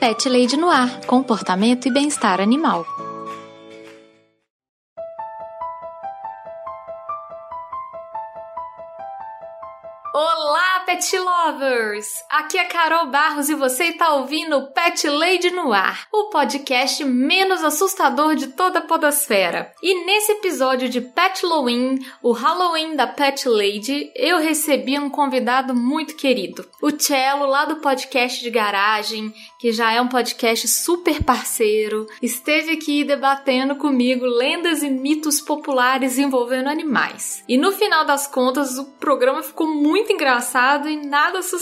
Pet Lady no ar, comportamento e bem-estar animal. Lovers! Aqui é Carol Barros e você está ouvindo Pet Lady no Ar, o podcast menos assustador de toda a podosfera. E nesse episódio de Pet Halloween, o Halloween da Pet Lady, eu recebi um convidado muito querido, o Cello lá do podcast de garagem, que já é um podcast super parceiro, esteve aqui debatendo comigo lendas e mitos populares envolvendo animais. E no final das contas, o programa ficou muito engraçado e nada assustador,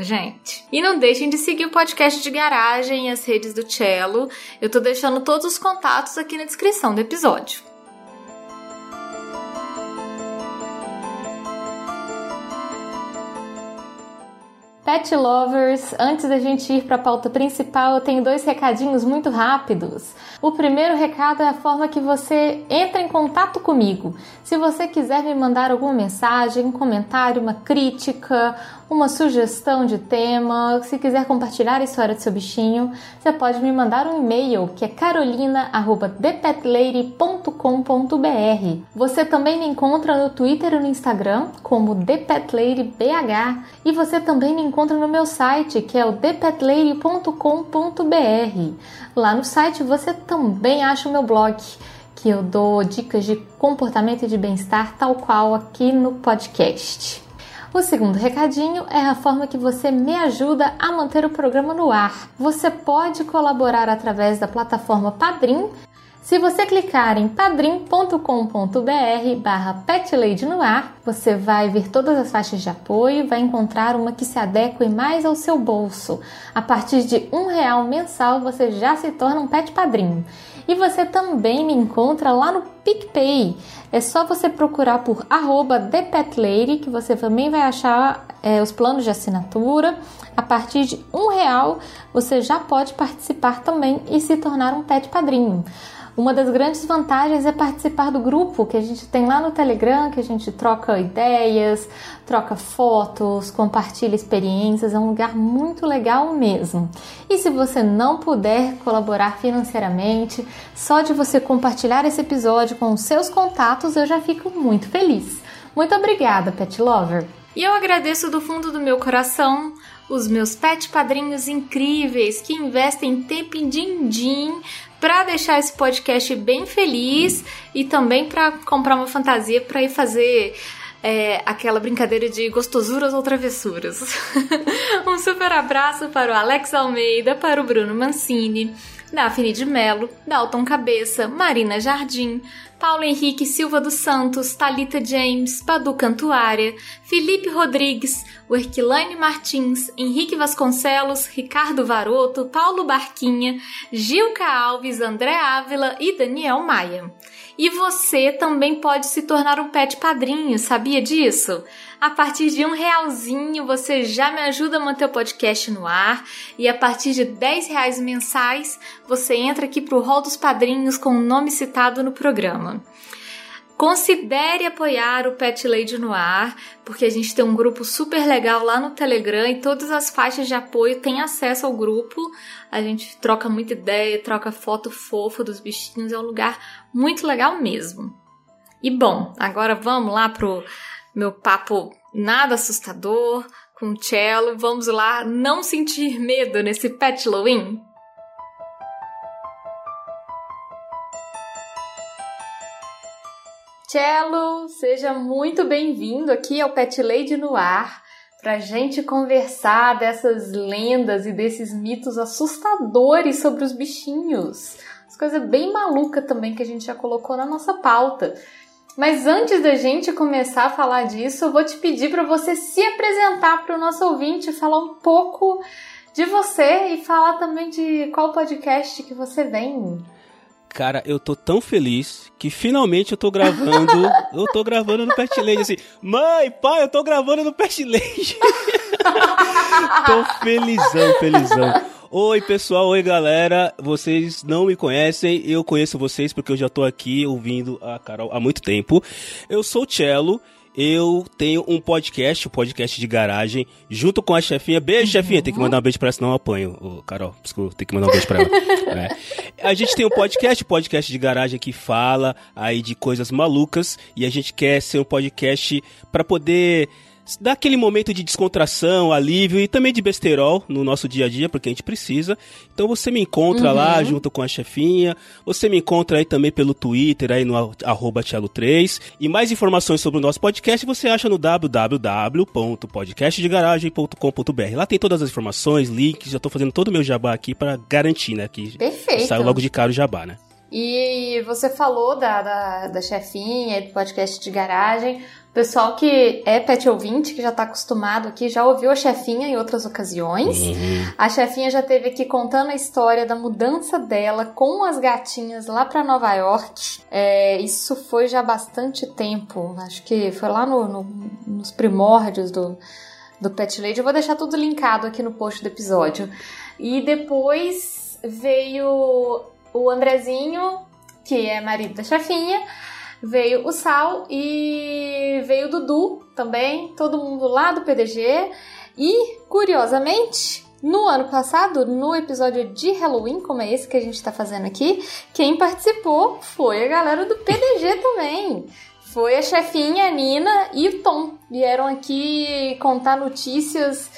gente. E não deixem de seguir o podcast de garagem e as redes do Cello. Eu tô deixando todos os contatos aqui na descrição do episódio. Pet Lovers, antes da gente ir para a pauta principal, eu tenho dois recadinhos muito rápidos. O primeiro recado é a forma que você entra em contato comigo. Se você quiser me mandar alguma mensagem, um comentário, uma crítica, uma sugestão de tema, se quiser compartilhar a história do seu bichinho, você pode me mandar um e-mail que é carolina@thepetlady.com.br. Você também me encontra no Twitter e no Instagram como ThePetLadyBH e você também me encontra no meu site que é o thepetlady.com.br. Lá no site você também acha o meu blog que eu dou dicas de comportamento e de bem-estar, tal qual aqui no podcast. O segundo recadinho é a forma que você me ajuda a manter o programa no ar. Você pode colaborar através da plataforma Padrim. Se você clicar em padrim.com.br barra no ar, você vai ver todas as faixas de apoio e vai encontrar uma que se adeque mais ao seu bolso. A partir de um real mensal, você já se torna um pet padrinho. E você também me encontra lá no PicPay. É só você procurar por arroba ThePetLady que você também vai achar é, os planos de assinatura. A partir de um real você já pode participar também e se tornar um pet padrinho. Uma das grandes vantagens é participar do grupo que a gente tem lá no Telegram, que a gente troca ideias, troca fotos, compartilha experiências, é um lugar muito legal mesmo. E se você não puder colaborar financeiramente, só de você compartilhar esse episódio com os seus contatos, eu já fico muito feliz. Muito obrigada, Pet Lover! E eu agradeço do fundo do meu coração os meus pet padrinhos incríveis que investem tempo em din-din para deixar esse podcast bem feliz e também para comprar uma fantasia para ir fazer é, aquela brincadeira de gostosuras ou travessuras. um super abraço para o Alex Almeida, para o Bruno Mancini, Daphne de Melo, Dalton Cabeça, Marina Jardim, Paulo Henrique Silva dos Santos, Talita James, Padu Cantuária, Felipe Rodrigues, Werquilane Martins, Henrique Vasconcelos, Ricardo Varoto, Paulo Barquinha, Gilca Alves, André Ávila e Daniel Maia. E você também pode se tornar um pet padrinho, sabia disso? A partir de um realzinho você já me ajuda a manter o podcast no ar e a partir de 10 reais mensais você entra aqui para o hall dos padrinhos com o nome citado no programa. Considere apoiar o Pet Lady no ar, porque a gente tem um grupo super legal lá no Telegram e todas as faixas de apoio têm acesso ao grupo. A gente troca muita ideia, troca foto fofa dos bichinhos, é um lugar muito legal mesmo. E bom, agora vamos lá pro meu papo nada assustador com o cello. Vamos lá, não sentir medo nesse Pet Halloween? Cello, seja muito bem-vindo aqui ao Pet Lady no ar para gente conversar dessas lendas e desses mitos assustadores sobre os bichinhos. As coisas bem malucas também que a gente já colocou na nossa pauta. Mas antes da gente começar a falar disso, eu vou te pedir para você se apresentar para o nosso ouvinte, falar um pouco de você e falar também de qual podcast que você vem. Cara, eu tô tão feliz que finalmente eu tô gravando. eu tô gravando no Lady, assim. Mãe, pai, eu tô gravando no Lady. tô felizão, felizão. Oi, pessoal, oi, galera. Vocês não me conhecem, eu conheço vocês porque eu já tô aqui ouvindo a Carol há muito tempo. Eu sou o Cello eu tenho um podcast, o um podcast de garagem, junto com a chefinha. Beijo, uhum. chefinha. Tem que mandar um beijo pra ela, senão eu apanho. Ô, Carol, desculpa, tem que mandar um beijo pra ela. é. A gente tem um podcast, podcast de garagem que fala aí de coisas malucas e a gente quer ser um podcast para poder dá aquele momento de descontração, alívio e também de besterol no nosso dia a dia, porque a gente precisa. Então você me encontra uhum. lá junto com a chefinha. Você me encontra aí também pelo Twitter, aí no arroba 3 E mais informações sobre o nosso podcast você acha no www.podcastdegaragem.com.br. Lá tem todas as informações, links, já tô fazendo todo o meu jabá aqui para garantir, né, que Perfeito. saiu logo de cara o jabá, né? E você falou da, da, da chefinha, do podcast de garagem. O pessoal que é pet ouvinte, que já está acostumado aqui, já ouviu a chefinha em outras ocasiões. Uhum. A chefinha já teve aqui contando a história da mudança dela com as gatinhas lá para Nova York. É, isso foi já há bastante tempo. Acho que foi lá no, no, nos primórdios do, do Pet Lady. Eu vou deixar tudo linkado aqui no post do episódio. E depois veio o Andrezinho, que é marido da chefinha, veio o Sal e veio o Dudu também, todo mundo lá do PDG. E, curiosamente, no ano passado, no episódio de Halloween, como é esse que a gente tá fazendo aqui, quem participou foi a galera do PDG também. Foi a chefinha, a Nina e o Tom. Vieram aqui contar notícias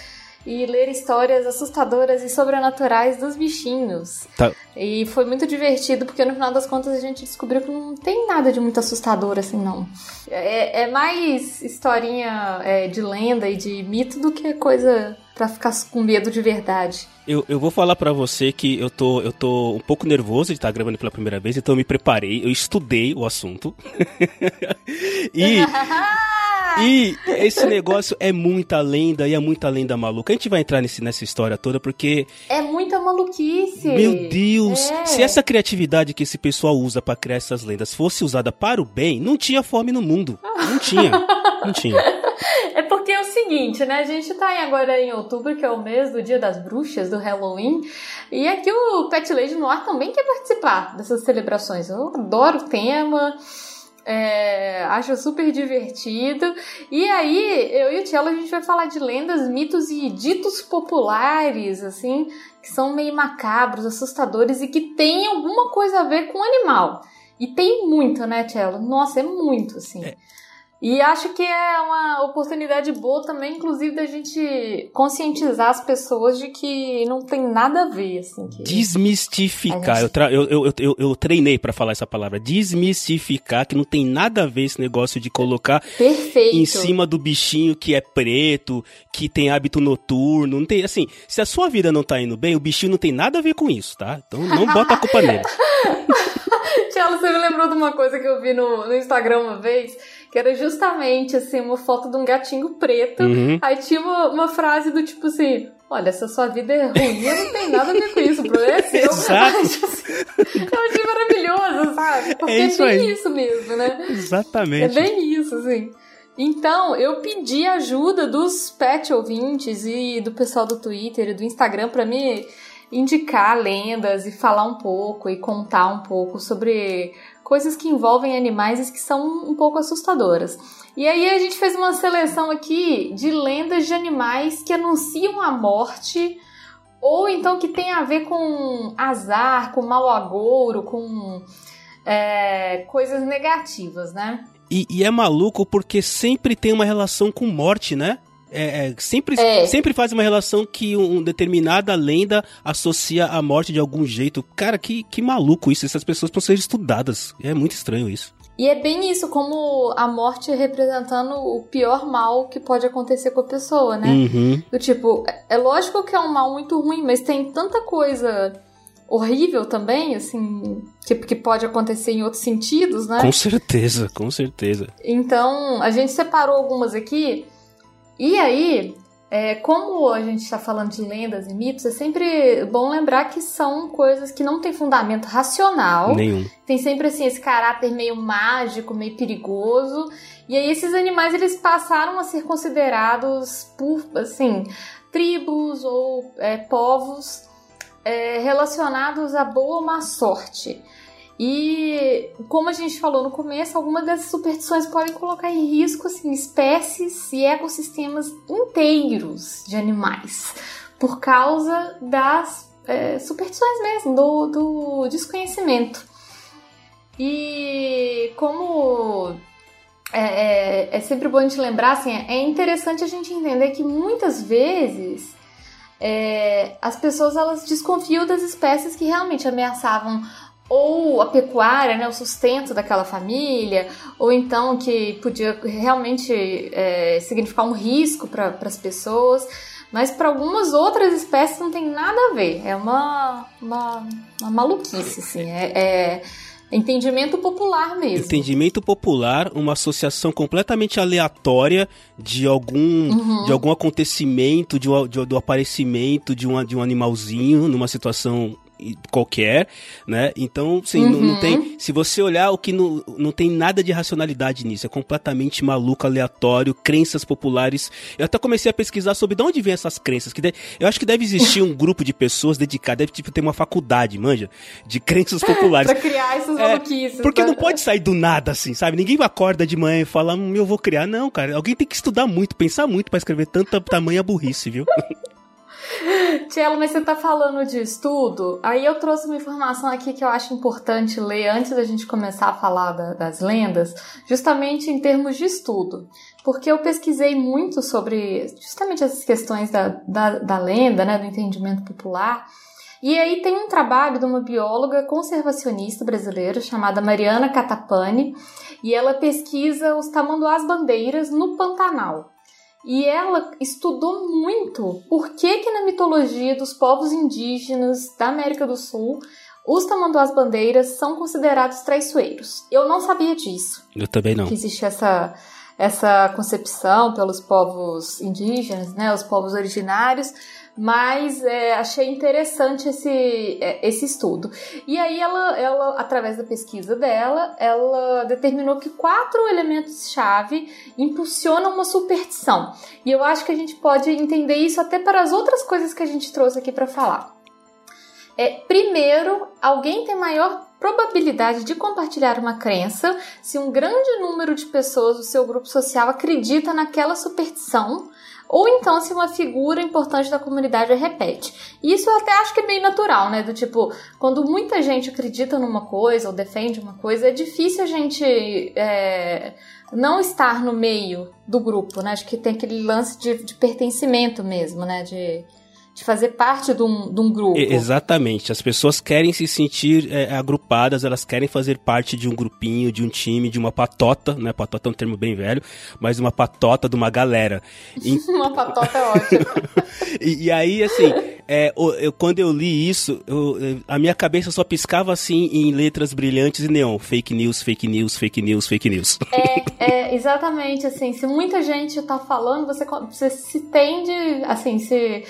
e ler histórias assustadoras e sobrenaturais dos bichinhos. Tá. E foi muito divertido, porque no final das contas a gente descobriu que não tem nada de muito assustador assim, não. É, é mais historinha é, de lenda e de mito do que coisa para ficar com medo de verdade. Eu, eu vou falar para você que eu tô, eu tô um pouco nervoso de estar gravando pela primeira vez, então eu me preparei, eu estudei o assunto. e E esse negócio é muita lenda e é muita lenda maluca. A gente vai entrar nesse, nessa história toda porque. É muita maluquice. Meu Deus! É. Se essa criatividade que esse pessoal usa para criar essas lendas fosse usada para o bem, não tinha fome no mundo. Não tinha. Não tinha. É porque é o seguinte, né? A gente tá agora em outubro, que é o mês do Dia das Bruxas, do Halloween. E aqui o Pet Lady Noir também quer participar dessas celebrações. Eu adoro o tema. É, acho super divertido. E aí, eu e o Tielo, a gente vai falar de lendas, mitos e ditos populares, assim, que são meio macabros, assustadores e que tem alguma coisa a ver com animal. E tem muito, né, Tielo? Nossa, é muito, assim. É. E acho que é uma oportunidade boa também, inclusive, da gente conscientizar as pessoas de que não tem nada a ver, assim. Desmistificar. Gente... Eu, eu, eu, eu, eu treinei para falar essa palavra. Desmistificar, que não tem nada a ver esse negócio de colocar Perfeito. em cima do bichinho que é preto, que tem hábito noturno. Não tem, assim, se a sua vida não tá indo bem, o bichinho não tem nada a ver com isso, tá? Então não bota a culpa nele. Tiago, você me lembrou de uma coisa que eu vi no, no Instagram uma vez que era justamente assim uma foto de um gatinho preto. Uhum. Aí tinha uma, uma, frase do tipo assim: Olha, se a sua vida é ruim, não tem nada a ver com isso, o problema é seu. Exato. Eu achei maravilhoso, sabe? Porque é, isso é bem aí. isso mesmo, né? Exatamente. É bem isso, assim. Então, eu pedi ajuda dos pet ouvintes e do pessoal do Twitter e do Instagram para me indicar lendas e falar um pouco e contar um pouco sobre coisas que envolvem animais e que são um pouco assustadoras. E aí a gente fez uma seleção aqui de lendas de animais que anunciam a morte ou então que tem a ver com azar, com mau agouro, com é, coisas negativas, né? E, e, é maluco porque sempre tem uma relação com morte, né? É, é, sempre, é. sempre faz uma relação que uma determinada lenda associa a morte de algum jeito. Cara, que, que maluco isso. Essas pessoas precisam ser estudadas. É muito estranho isso. E é bem isso, como a morte representando o pior mal que pode acontecer com a pessoa, né? Uhum. Do tipo, é lógico que é um mal muito ruim, mas tem tanta coisa horrível também, assim, que, que pode acontecer em outros sentidos, né? Com certeza, com certeza. Então, a gente separou algumas aqui e aí, é, como a gente está falando de lendas e mitos, é sempre bom lembrar que são coisas que não têm fundamento racional. Nenhum. Tem sempre assim esse caráter meio mágico, meio perigoso. E aí esses animais eles passaram a ser considerados por assim tribos ou é, povos é, relacionados à boa ou má sorte. E como a gente falou no começo, algumas dessas superstições podem colocar em risco assim, espécies e ecossistemas inteiros de animais por causa das é, superstições mesmo, do, do desconhecimento. E como é, é, é, sempre bom a gente lembrar, assim, é interessante a gente entender que muitas vezes é, as pessoas elas desconfiam das espécies que realmente ameaçavam ou a pecuária, né, o sustento daquela família, ou então que podia realmente é, significar um risco para as pessoas. Mas para algumas outras espécies não tem nada a ver. É uma, uma, uma maluquice, assim. É, é, entendimento popular mesmo. Entendimento popular, uma associação completamente aleatória de algum, uhum. de algum acontecimento, de, de, do aparecimento de, uma, de um animalzinho numa situação qualquer, né? Então, sim, uhum. não, não, tem. Uhum. Se você olhar o que não, não tem nada de racionalidade nisso, é completamente maluco, aleatório, crenças populares. Eu até comecei a pesquisar sobre de onde vêm essas crenças. Que eu acho que deve existir um grupo de pessoas dedicadas, deve tipo, ter uma faculdade, manja, de crenças populares. pra criar essas é, maluquices. Porque não pode sair do nada, assim, sabe? Ninguém acorda de manhã e fala, hum, eu vou criar. Não, cara, alguém tem que estudar muito, pensar muito para escrever tanta tamanha burrice, viu? Tielo, mas você tá falando de estudo? Aí eu trouxe uma informação aqui que eu acho importante ler antes da gente começar a falar da, das lendas, justamente em termos de estudo. Porque eu pesquisei muito sobre justamente essas questões da, da, da lenda, né, do entendimento popular. E aí tem um trabalho de uma bióloga conservacionista brasileira chamada Mariana Catapani, e ela pesquisa os tamanduás bandeiras no Pantanal. E ela estudou muito por que, que na mitologia dos povos indígenas da América do Sul os tamanduás bandeiras são considerados traiçoeiros. Eu não sabia disso. Eu também não. Que existe essa, essa concepção pelos povos indígenas, né, os povos originários, mas é, achei interessante esse, é, esse estudo. E aí ela, ela, através da pesquisa dela, ela determinou que quatro elementos-chave impulsionam uma superstição. E eu acho que a gente pode entender isso até para as outras coisas que a gente trouxe aqui para falar. É, primeiro, alguém tem maior probabilidade de compartilhar uma crença se um grande número de pessoas do seu grupo social acredita naquela superstição ou então se uma figura importante da comunidade repete. E isso eu até acho que é bem natural, né? Do tipo, quando muita gente acredita numa coisa ou defende uma coisa, é difícil a gente é, não estar no meio do grupo, né? Acho que tem aquele lance de, de pertencimento mesmo, né? De, de fazer parte de um, de um grupo. Exatamente. As pessoas querem se sentir é, agrupadas, elas querem fazer parte de um grupinho, de um time, de uma patota, né? Patota é um termo bem velho, mas uma patota de uma galera. E... uma patota é ótima. e, e, aí, assim, é, eu, quando eu li isso, eu, a minha cabeça só piscava assim em letras brilhantes e neon. Fake news, fake news, fake news, fake news. É, é exatamente assim. Se muita gente tá falando, você, você se tende, assim, se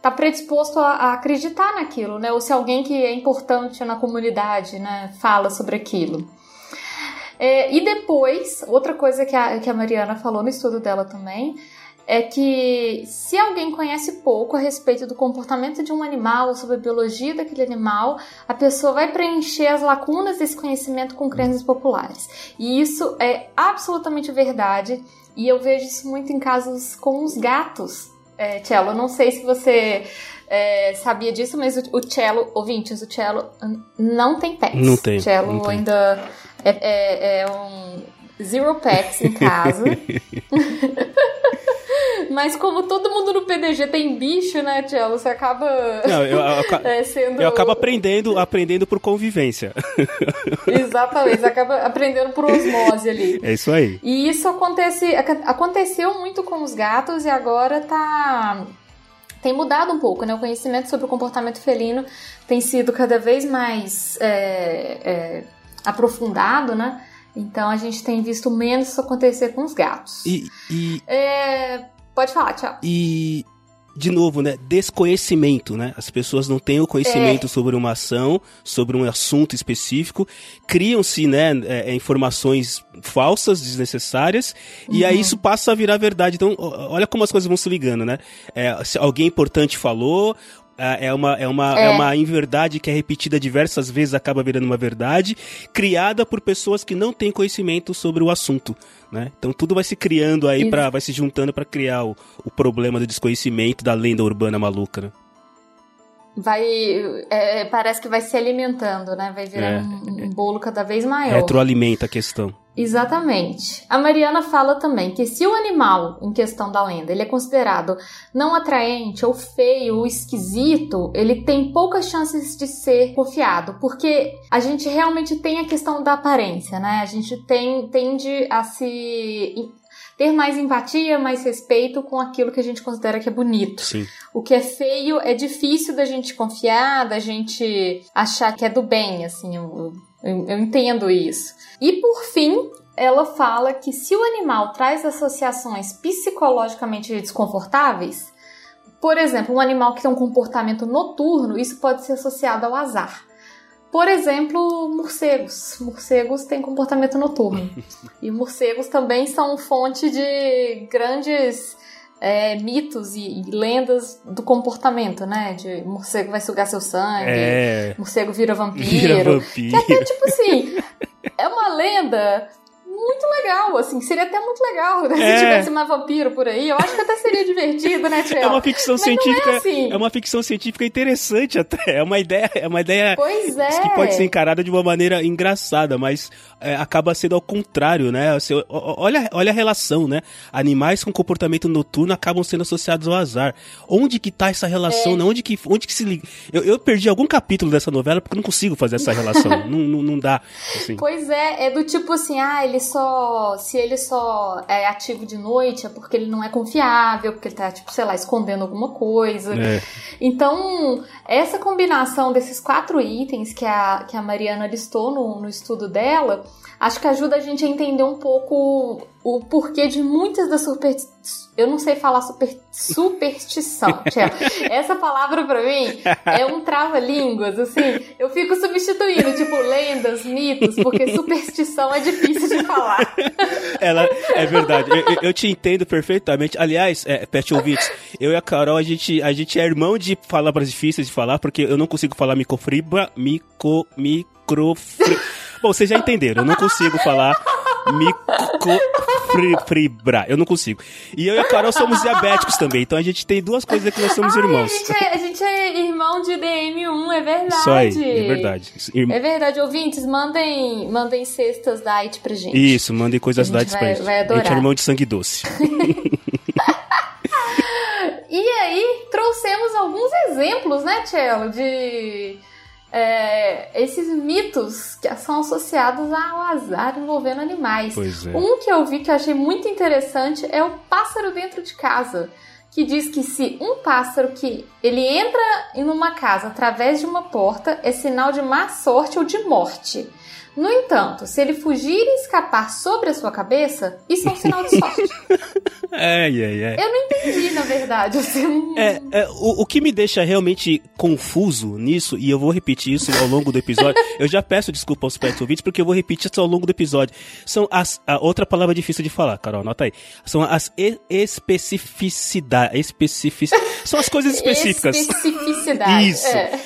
tá predisposto a, a, acreditar naquilo, né? Ou se alguém que é importante na comunidade, né, fala sobre aquilo. É, e depois, outra coisa que a, que a Mariana falou no estudo dela também, é que se alguém conhece pouco a respeito do comportamento de um animal, sobre a biologia daquele animal, a pessoa vai preencher as lacunas desse conhecimento com crenças populares. E isso é absolutamente verdade, e eu vejo isso muito em casos com os gatos, é, cello. Não sei se você é, sabia disso, mas o, o cello, ouvintes, o cello não tem pets. Não tem. O cello não tem. ainda é, é, é um zero pets em casa. Mas como todo mundo no PDG tem bicho, né, Tielo? Você acaba Não, eu, eu, é, sendo... eu acabo aprendendo, aprendendo por convivência. Exatamente, você acaba aprendendo por osmose ali. É isso aí. E isso acontece, aconteceu muito com os gatos e agora tá tem mudado um pouco, né? O conhecimento sobre o comportamento felino tem sido cada vez mais é, é, aprofundado, né? Então a gente tem visto menos isso acontecer com os gatos. E, e... É, Pode falar, tchau. E de novo, né, desconhecimento, né? As pessoas não têm o conhecimento é. sobre uma ação, sobre um assunto específico, criam-se, né, é, é informações falsas, desnecessárias, uhum. e aí uhum. isso passa a virar verdade. Então, olha como as coisas vão se ligando, né? É, se alguém importante falou, É uma, é, uma, é. é uma inverdade que é repetida diversas vezes, acaba virando uma verdade, criada por pessoas que não têm conhecimento sobre o assunto. Né? Então tudo vai se criando aí, para vai se juntando para criar o, o problema do desconhecimento da lenda urbana maluca. Né? vai é, parece que vai se alimentando, né? Vai virar é. um, um, bolo cada vez maior. Retroalimenta a questão. Exatamente. A Mariana fala também que se o animal em questão da lenda ele é considerado não atraente ou feio ou esquisito, ele tem poucas chances de ser confiado, porque a gente realmente tem a questão da aparência, né? A gente tem, tende a se ter mais empatia, mais respeito com aquilo que a gente considera que é bonito. Sim. O que é feio é difícil da gente confiar, da gente achar que é do bem, assim, eu, eu entendo isso. E por fim, ela fala que se o animal traz associações psicologicamente desconfortáveis, por exemplo, um animal que tem um comportamento noturno, isso pode ser associado ao azar. Por exemplo, morcegos. Morcegos têm comportamento noturno. e morcegos também são fonte de grandes é, mitos e, e, lendas do comportamento, né? De morcego vai sugar seu sangue, é... morcego vira vampiro. Vira vampiro. Que até, tipo assim, é uma lenda muito legal, assim. Seria até muito legal né, é. se tivesse mais vampiro por aí. Eu acho que até seria divertido, né? É uma ficção Mas científica. É, assim. é, uma ficção científica interessante até. É uma ideia, é uma ideia pois é. que pode ser encarada de uma maneira engraçada, mas é, acaba sendo ao contrário, né? Você, olha, olha a relação, né? Animais com comportamento noturno acabam sendo associados ao azar. Onde que tá essa relação? É. Né? Onde, que, onde que se liga? Eu, eu perdi algum capítulo dessa novela porque eu não consigo fazer essa relação. não, não, não dá. Assim. Pois é, é do tipo assim, ah, ele só. Se ele só é ativo de noite é porque ele não é confiável, porque ele tá, tipo, sei lá, escondendo alguma coisa. É. Então, essa combinação desses quatro itens que a, que a Mariana listou no, no estudo dela, acho que ajuda a gente a entender um pouco o porquê de muitas das superstições. Eu não sei falar super, superstição, Essa palavra para mim é um trava-línguas, assim. Eu fico substituindo, tipo, lendas, mitos, porque superstição é difícil de falar. Ela, é verdade. Eu, eu te entendo perfeitamente. Aliás, é, Pet Ouvintes, eu e a Carol, a gente, a gente é irmão de palavras difíceis de falar, porque eu não consigo falar microfibra, mico, microfibra. Bom, vocês já entenderam, eu não consigo falar microfibra. Eu não consigo. E eu e a Carol somos diabéticos também, então a gente tem duas coisas que nós somos Ai, irmãos. A gente, é, a gente é irmão de DM1, é verdade. Isso aí, é verdade. É verdade, ouvintes, mandem, mandem cestas diet pra gente. Isso, mandem coisas diet pra gente. Vai adorar. A gente é irmão de sangue doce. e aí, trouxemos alguns exemplos, né, Tchelo, de é, esses mitos que são associados ao azar envolvendo animais. É. Um que eu vi que eu achei muito interessante é o pássaro dentro de casa, que diz que se um pássaro que ele entra em uma casa através de uma porta é sinal de má sorte ou de morte. No entanto, se ele fugir e escapar sobre a sua cabeça, isso é um sinal de sorte. ai, ai, ai. Eu não entendi, na verdade. Assim. É, é o, o, que me deixa realmente confuso nisso, e eu vou repetir isso ao longo do episódio, eu já peço desculpa aos pet ouvintes, porque eu vou repetir isso ao longo do episódio. São as. A outra palavra difícil de falar, Carol, anota aí. São as especificidades. Especific, são as coisas específicas. Especificidade. Isso. É.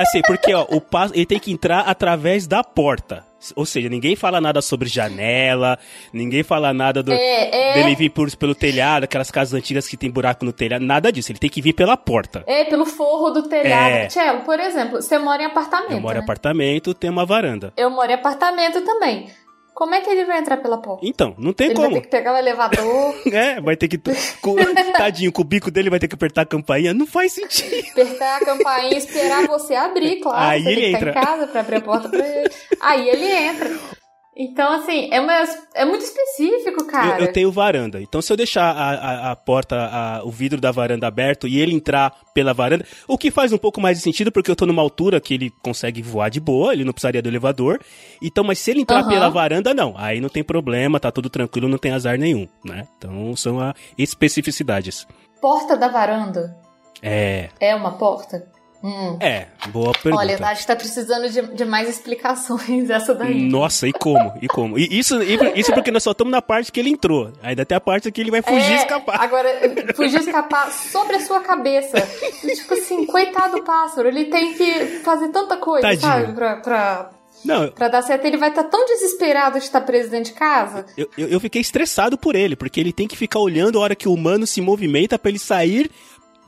Assim, porque ó, o passo ele tem que entrar através da porta. Ou seja, ninguém fala nada sobre janela, ninguém fala nada do, é, é... dele vir por, pelo telhado, aquelas casas antigas que tem buraco no telhado, nada disso. Ele tem que vir pela porta. É, pelo forro do telhado. É. Tchelo, por exemplo, você mora em apartamento. Eu moro né? em apartamento, tem uma varanda. Eu moro em apartamento também. Como é que ele vai entrar pela porta? Então, não tem ele como. Ele vai ter que pegar o elevador. é, vai ter que. Tadinho, com o bico dele vai ter que apertar a campainha. Não faz sentido. Apertar a campainha e esperar você abrir, claro. Aí você ele entra. Estar em casa pra abrir a porta pra ele. Aí ele entra. Então, assim, é, uma, é muito específico, cara. Eu, eu tenho varanda. Então, se eu deixar a, a, a porta, a, o vidro da varanda aberto e ele entrar pela varanda, o que faz um pouco mais de sentido, porque eu tô numa altura que ele consegue voar de boa, ele não precisaria do elevador. Então, mas se ele entrar uhum. pela varanda, não. Aí não tem problema, tá tudo tranquilo, não tem azar nenhum, né? Então, são as especificidades. Porta da varanda? É. É uma porta? Hum. É, boa pergunta. Olha, acho que tá precisando de, de mais explicações essa daí. Nossa, e como? E como? E isso, isso porque nós só estamos na parte que ele entrou. Ainda tem a parte que ele vai fugir e é, escapar. Agora, fugir e escapar sobre a sua cabeça. tipo assim, coitado do pássaro, ele tem que fazer tanta coisa, Tadinho. sabe? Pra, pra, não, pra dar certo, ele vai estar tá tão desesperado de estar preso dentro de casa. Eu, eu, eu, fiquei estressado por ele, porque ele tem que ficar olhando a hora que o humano se movimenta para ele sair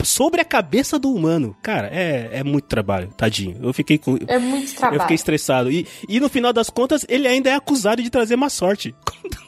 sobre a cabeça do humano. Cara, é, é muito trabalho, tadinho. Eu fiquei com. É muito trabalho. Eu fiquei estressado. E, e no final das contas, ele ainda é acusado de trazer má sorte.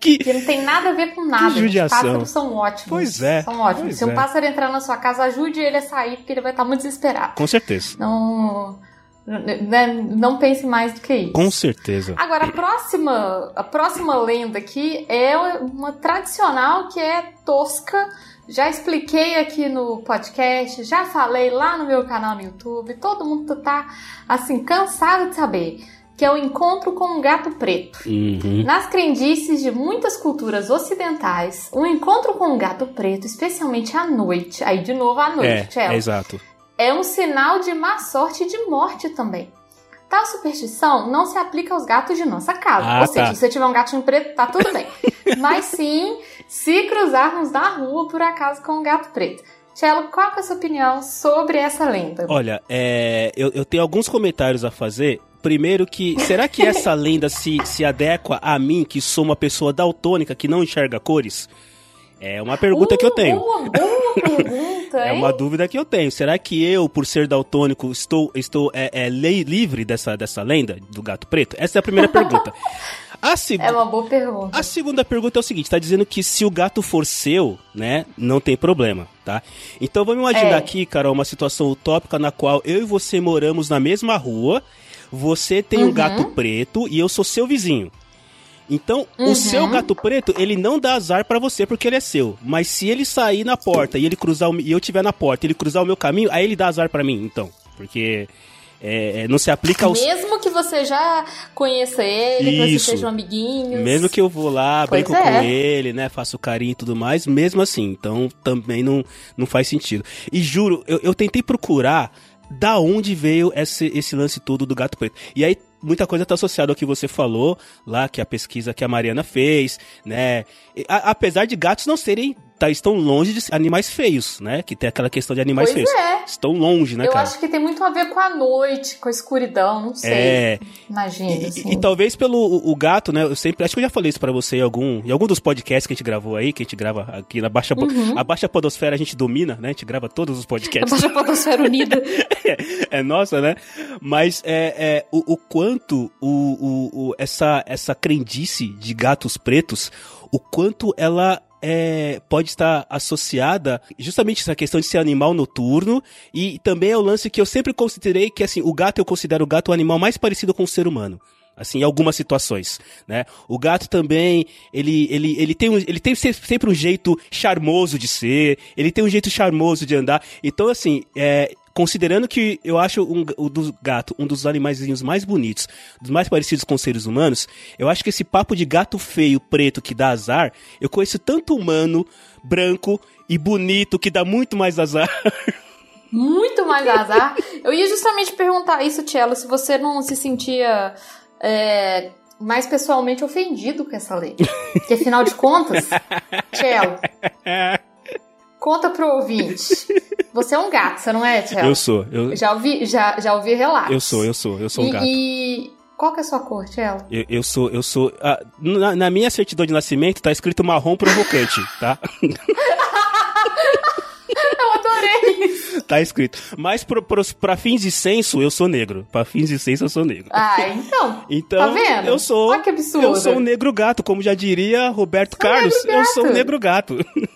que, que não tem nada a ver com nada. Que judiação. Os pássaros são ótimos. Pois é. São ótimos. Se um é. pássaro entrar na sua casa, ajude ele a sair, porque ele vai estar muito desesperado. Com certeza. Não. Né, não pense mais do que isso. Com certeza. Agora, a próxima, a próxima lenda aqui é uma tradicional que é tosca, já expliquei aqui no podcast, já falei lá no meu canal no YouTube, todo mundo tá assim cansado de saber que é o encontro com um gato preto. Uhum. Nas crendices de muitas culturas ocidentais, o encontro com um gato preto, especialmente à noite, aí de novo à noite, é, é exato. É um sinal de má sorte e de morte também. Tal superstição não se aplica aos gatos de nossa casa. Ah, Ou seja, tá. se você tiver um gatinho preto, tá tudo bem. Mas sim, se cruzarmos na rua por acaso com um gato preto. Tchelo, qual é a sua opinião sobre essa lenda? Olha, é, eu, eu tenho alguns comentários a fazer. Primeiro que, será que essa lenda se, se adequa a mim, que sou uma pessoa daltônica, que não enxerga cores? É uma pergunta uh, que eu tenho. Boa, boa pergunta, é uma dúvida que eu tenho. Será que eu, por ser daltônico, estou, estou é, é, livre dessa, dessa lenda do gato preto? Essa é a primeira pergunta. A seg... É uma boa pergunta. A segunda pergunta é o seguinte: está dizendo que se o gato for seu, né, não tem problema, tá? Então vamos imaginar é. aqui, Carol, uma situação utópica na qual eu e você moramos na mesma rua. Você tem uhum. um gato preto e eu sou seu vizinho. Então, uhum. o seu gato preto, ele não dá azar para você porque ele é seu. Mas se ele sair na porta e ele cruzar o, e eu tiver na porta, ele cruzar o meu caminho, aí ele dá azar para mim, então. Porque é, é, não se aplica aos. Mesmo que você já conheça ele, Isso. que vocês sejam amiguinhos. Mesmo que eu vou lá, pois brinco é. com ele, né? Faço carinho e tudo mais, mesmo assim. Então também não, não faz sentido. E juro, eu, eu tentei procurar da onde veio esse, esse lance todo do gato preto. E aí muita coisa está associada ao que você falou lá, que a pesquisa que a Mariana fez, né? A, apesar de gatos não serem tá, estão longe de animais feios, né? Que tem aquela questão de animais pois feios. É. Estão longe, né, Eu cara? acho que tem muito a ver com a noite, com a escuridão, não sei. É. Imagina. E, assim. e, e, talvez pelo o, o, gato, né? Eu sempre. Acho que eu já falei isso para você em algum, em algum dos podcasts que a gente gravou aí, que a gente grava aqui na Baixa. Uhum. A Baixa Podosfera a gente domina, né? A gente grava todos os podcasts. A Baixa Podosfera Unida. é, é, nossa, né? Mas é, é o, o quanto o, o, essa, essa crendice de gatos pretos, o quanto ela é, pode estar associada justamente essa questão de ser animal noturno e também é o lance que eu sempre considerei que assim o gato eu considero o gato o animal mais parecido com o ser humano assim, em algumas situações, né? O gato também, ele, ele, ele tem, um, ele tem sempre um jeito charmoso de ser, ele tem um jeito charmoso de andar. Então, assim, é, considerando que eu acho um, o do gato um dos animaizinhos mais bonitos, dos mais parecidos com seres humanos, eu acho que esse papo de gato feio, preto, que dá azar, eu conheço tanto humano, branco e bonito, que dá muito mais azar. Muito mais azar. Eu ia justamente perguntar isso, Tchelo, se você não se sentia é, mais pessoalmente ofendido com essa lei. Porque afinal de contas, Tchelo, Conta pro ouvinte. Você é um gato, você não é, Tchelo? Eu sou. Eu... Já, ouvi, já, já ouvi relatos. Eu sou, eu sou, eu sou um e, gato. E qual que é a sua cor, Tchelo? Eu, eu sou, eu sou... Ah, na, na, minha certidão de nascimento tá escrito marrom provocante, tá? eu adorei isso. Tá escrito. Mas pro, pro, pra fins de censo, eu sou negro. Pra fins de censo, eu sou negro. Ah, então. Então, tá vendo? eu sou. Olha que absurdo. Eu sou um negro gato, como já diria Roberto Sou Carlos. Eu sou um negro gato.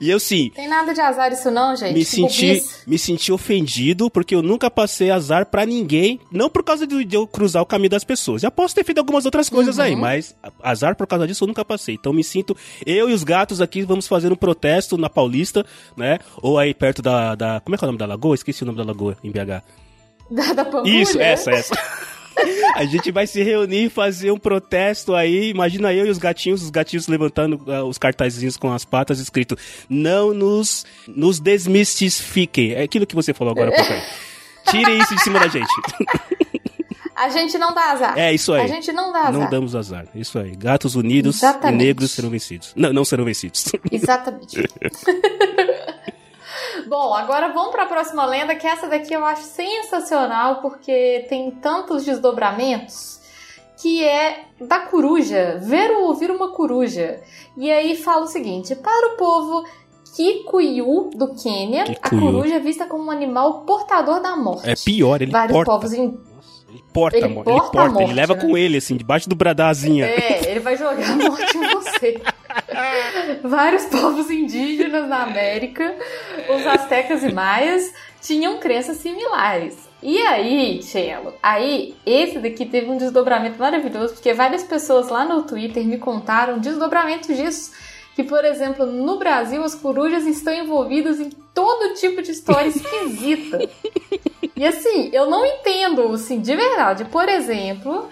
e eu sim. Tem nada de azar isso não, gente. Me Que senti, bobice. me senti ofendido porque eu nunca passei azar pra ninguém, não por causa de, de eu cruzar o caminho das pessoas. Já posso ter feito algumas outras coisas Uhum. aí, mas azar por causa disso eu nunca passei. Então me sinto, eu e os gatos aqui vamos fazer um protesto na Paulista, né? Ou aí perto da, da como é que é o nome da lagoa? Esqueci o nome da lagoa em BH. Da, da pampulha? Isso, essa, essa. A gente vai se reunir e fazer um protesto aí. Imagina eu e os gatinhos, os gatinhos levantando ah, os cartazinhos com as patas escrito: Não nos, nos desmistifiquem. É aquilo que você falou agora aí. Tirem isso de cima da gente. A gente não dá azar. É, isso aí. A gente não dá azar. Não damos azar. Isso aí. Gatos unidos Exatamente. e negros serão vencidos. Não, não serão vencidos. Exatamente. Bom, agora vamos para a próxima lenda, que essa daqui eu acho sensacional, porque tem tantos desdobramentos, que é da coruja, ver, o, vir uma coruja. E aí fala o seguinte, para o povo Kikuyu, do Quênia, a Kikuyu. coruja é vista como um animal portador da morte. É pior, ele Vários porta. povos em... Ele porta, Ele a morte. porta ele a porta, morte, ele leva né? com ele, assim, debaixo do bradazinha. É, ele vai jogar a morte em você. Vários povos indígenas na América, os astecas e maias, tinham crenças similares. E aí, Cello, aí esse daqui teve um desdobramento maravilhoso, porque várias pessoas lá no Twitter me contaram desdobramentos disso. Que, por exemplo, no Brasil as corujas estão envolvidas em todo tipo de história esquisita. E assim, eu não entendo, assim, de verdade. Por exemplo,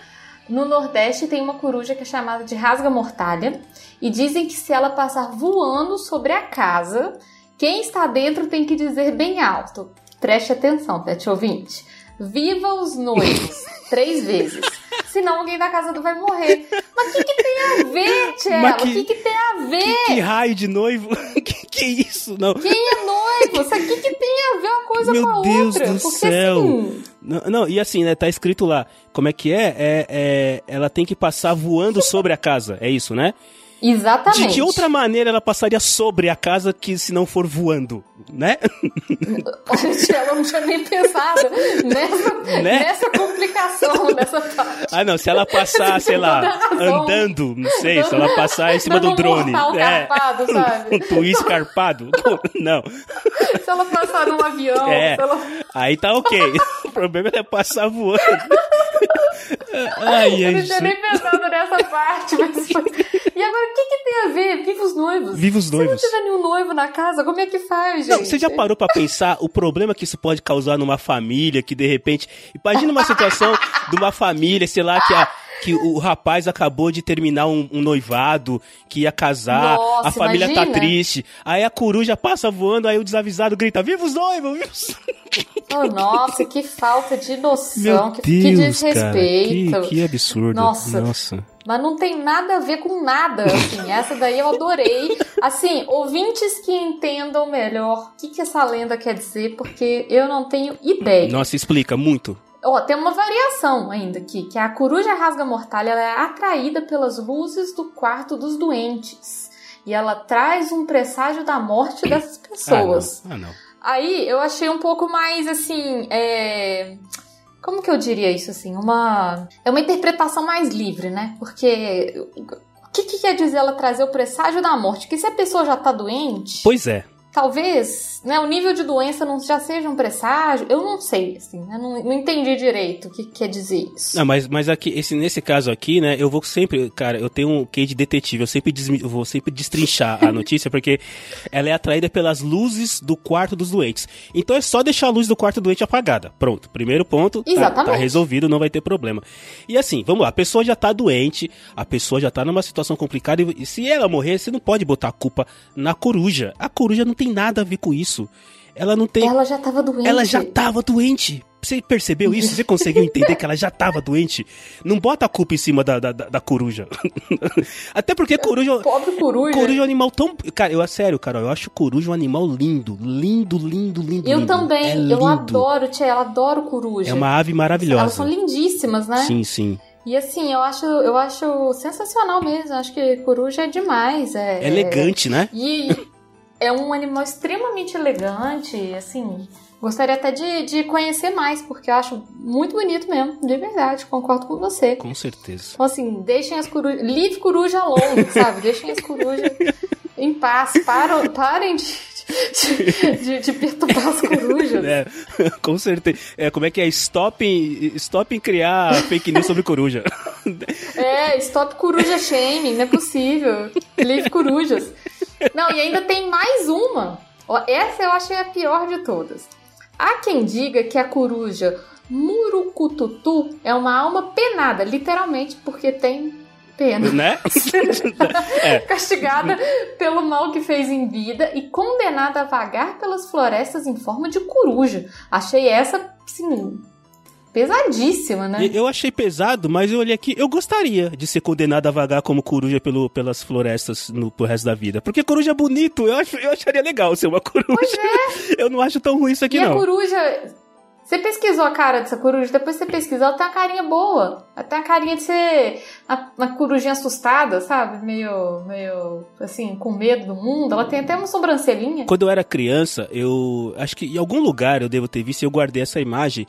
no Nordeste tem uma coruja que é chamada de rasga-mortalha. E dizem que se ela passar voando sobre a casa, quem está dentro tem que dizer bem alto. Preste atenção, pet ouvinte. Viva os noivos! Três vezes. Senão alguém da casa vai morrer. Mas o que, que tem a ver, Tchela? O que- que, que tem a ver? Que raio de noivo? que, que isso? Não. Quem é noivo? Isso aqui que tem a ver uma coisa Meu com a Deus outra. do Porque céu. assim. Não. Não, e assim, né? Tá escrito lá. Como é que é? É, é? Ela tem que passar voando sobre a casa. É isso, né? Exatamente. de outra maneira, ela passaria sobre a casa que se não for voando, né? Ela não tinha nem pensado nessa, Né? nessa complicação dessa parte. Ah, não. Se ela passar, sei lá, andando, não sei, se ela passar em cima do um drone. mortal é. carpado, sabe? Um twist carpado. Não. Se ela passar num avião, É. ela... Aí tá ok. O problema é passar voando. Ai, eu ai, não tinha nem pensado nessa parte, mas foi... E agora, o que, que tem a ver? Viva os noivos. Viva os Se não noivos. tiver nenhum noivo na casa, como é que faz, gente? Não, você já parou pra pensar o problema que isso pode causar numa família que de repente. Imagina uma situação de uma família, sei lá, que, a, que o rapaz acabou de terminar um, um noivado, que ia casar, Nossa, a família tá imagina. triste. Aí a coruja passa voando, aí o desavisado grita: Viva os noivos! Viva os... Oh, nossa, que falta de noção, que, que Deus, cara. desrespeito. Que, que absurdo. Nossa. Nossa. Mas não tem nada a ver com nada, assim. Essa daí eu adorei. Assim, ouvintes que entendam melhor o que, que essa lenda quer dizer, porque eu não tenho ideia. Nossa, explica muito. Ó, tem uma variação ainda aqui, que a coruja rasga-mortalha ela é atraída pelas luzes do quarto dos doentes. E ela traz um presságio da morte dessas pessoas. Ah, não. Ah, não. Aí eu achei um pouco mais assim. É... Como que eu diria isso assim? Uma. É uma interpretação mais livre, né? Porque. O que, que quer dizer ela trazer o presságio da morte? Porque se a pessoa já tá doente, Pois é. Talvez né, o nível de doença não já seja um presságio. Eu não sei, assim, né? não, não entendi direito o que quer dizer isso. Não, mas, mas aqui, esse, nesse caso aqui, né, eu vou sempre, cara, eu tenho um quê de detetive, eu sempre eu vou sempre destrinchar a notícia, porque ela é atraída pelas luzes do quarto dos doentes. Então é só deixar a luz do quarto do doente apagada. Pronto, primeiro ponto, tá, tá resolvido, não vai ter problema. E assim, vamos lá, a pessoa já tá doente, a pessoa já tá numa situação complicada, e, e se ela morrer, você não pode botar a culpa na coruja. A coruja não tem nada a ver com isso. Ela não tem... Ela já tava doente. Ela já tava doente. Você percebeu isso? Você conseguiu entender que ela já tava doente? Não bota a culpa em cima da, da, da- coruja. Até porque coruja. Pobre coruja. Coruja é um animal tão. Cara, eu, sério, cara, eu acho coruja um animal lindo. Lindo, lindo, lindo. Eu lindo. também, É eu lindo. adoro, Tia, eu adoro coruja. É uma ave Elas maravilhosa. são lindíssimas, né? Sim, sim. E assim, eu acho, eu acho sensacional mesmo. Acho que coruja é demais. É, É elegante, né? E é um animal extremamente elegante, assim. Gostaria até de, de conhecer mais, porque eu acho muito bonito mesmo, de verdade, concordo com você. Com certeza. Então, assim, deixem as corujas. Leave coruja alone, sabe? Deixem as corujas em paz. Param, parem de, de, de- de perturbar as corujas. É, com certeza. É, como é que é? Stop em, stop em criar fake news sobre coruja. É, stop coruja shaming, não é possível. Leave corujas. Não, e ainda tem mais uma. Essa eu achei a pior de todas. Há quem diga que a coruja murucututu é uma alma penada, literalmente, porque tem pena. né? Castigada pelo mal que fez em vida e condenada a vagar pelas florestas em forma de coruja. Achei essa assim, pesadíssima, né? Eu achei pesado, mas eu olhei aqui, eu gostaria de ser condenado a vagar como coruja pelo, pelas florestas no, pro resto da vida. Porque coruja é bonito, eu, acho, eu acharia legal ser uma coruja. Pois é. Eu não acho tão ruim isso aqui, e não. a coruja. Você pesquisou a cara dessa coruja, depois você pesquisou, ela tem uma carinha boa. Ela tem a carinha de ser uma, uma corujinha assustada, sabe? Meio, meio, assim, com medo do mundo. Ela tem até uma sobrancelhinha. Quando eu era criança, eu acho que em algum lugar eu devo ter visto, eu guardei essa imagem.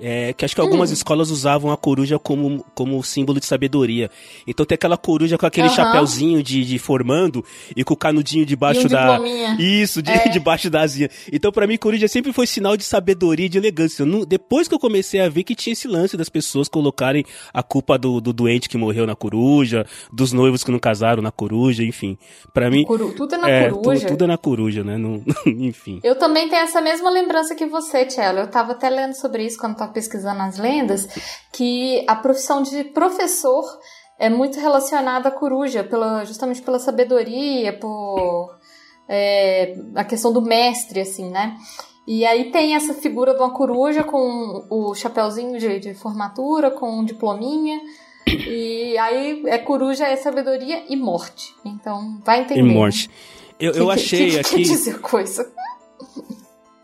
É, que acho que algumas Hum. escolas usavam a coruja como, como símbolo de sabedoria. Então tem aquela coruja com aquele Aham. chapéuzinho de, de formando e com o canudinho debaixo um da. Isso, de, É. debaixo da asinha. Então pra mim, coruja sempre foi sinal de sabedoria e de elegância. Não- depois que eu comecei a ver que tinha esse lance das pessoas colocarem a culpa do, do doente que morreu na coruja, dos noivos que não casaram na coruja, enfim. Pra mim. Tudo é na é, coruja. tudo é na coruja, né? Não- enfim. Eu também tenho essa mesma lembrança que você, Tchelo. Eu tava até lendo sobre isso quando tava pesquisando as lendas, que a profissão de professor é muito relacionada à coruja, pela, justamente pela sabedoria, por é, a questão do mestre, assim, né? E aí tem essa figura de uma coruja com o chapéuzinho de, de formatura, com um diplominha. E aí é coruja, é sabedoria e morte. Então vai entender. E morte. Eu, eu Que- achei que, que aqui. quer dizer coisa.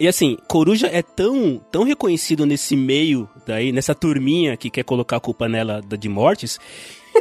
E assim, Coruja é tão, tão reconhecido nesse meio daí, nessa turminha que quer colocar a culpa nela de mortes,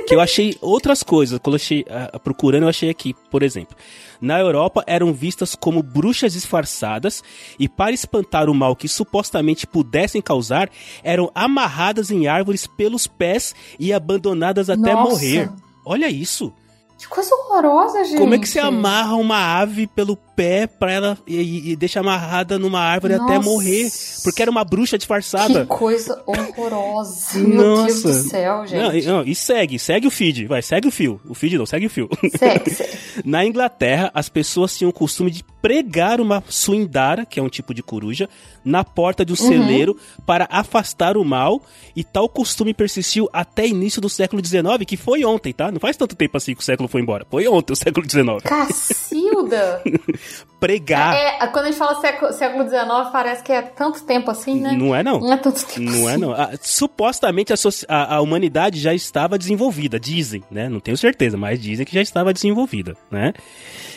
que eu achei outras coisas. Quando eu achei, ah, procurando, eu achei aqui, por exemplo. Na Europa eram vistas como bruxas disfarçadas e para espantar o mal que supostamente pudessem causar, eram amarradas em árvores pelos pés e abandonadas até Nossa. morrer. Olha isso. Que coisa horrorosa, gente. Como é que você amarra uma ave pelo pé pra ela e, e- deixa amarrada numa árvore até Nossa. morrer? Porque era uma bruxa disfarçada. Que coisa horrorosa. Meu Deus do céu, Não, gente. e- não, e segue, segue o feed, vai, segue o fio. O feed não, segue o fio. Segue, segue. Na Inglaterra, as pessoas tinham o costume de pregar uma suindara, que é um tipo de coruja, na porta de um celeiro para afastar o mal, e tal costume persistiu até início do século XIX, que foi ontem, tá? Não faz tanto tempo assim que o século foi embora. Foi ontem o século XIX. Cacilda. Pregar. É, quando a gente fala século, século XIX, parece que é tanto tempo assim, né? Não é não. Não é tanto tempo Não é assim. não. Ah, supostamente a, a- a humanidade já estava desenvolvida, dizem, né? Não tenho certeza, mas dizem que já estava desenvolvida, né?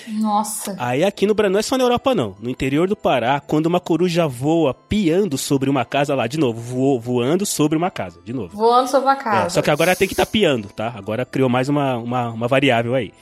Nossa. Aí aqui no Brasil, não é só na Europa não. No interior do Pará, quando uma coruja voa piando sobre uma casa lá, de novo, voou, voando sobre uma casa, de novo. Voando sobre uma É, casa. só que agora tem que estar piando, tá? Agora criou mais uma, uma, uma variável aí.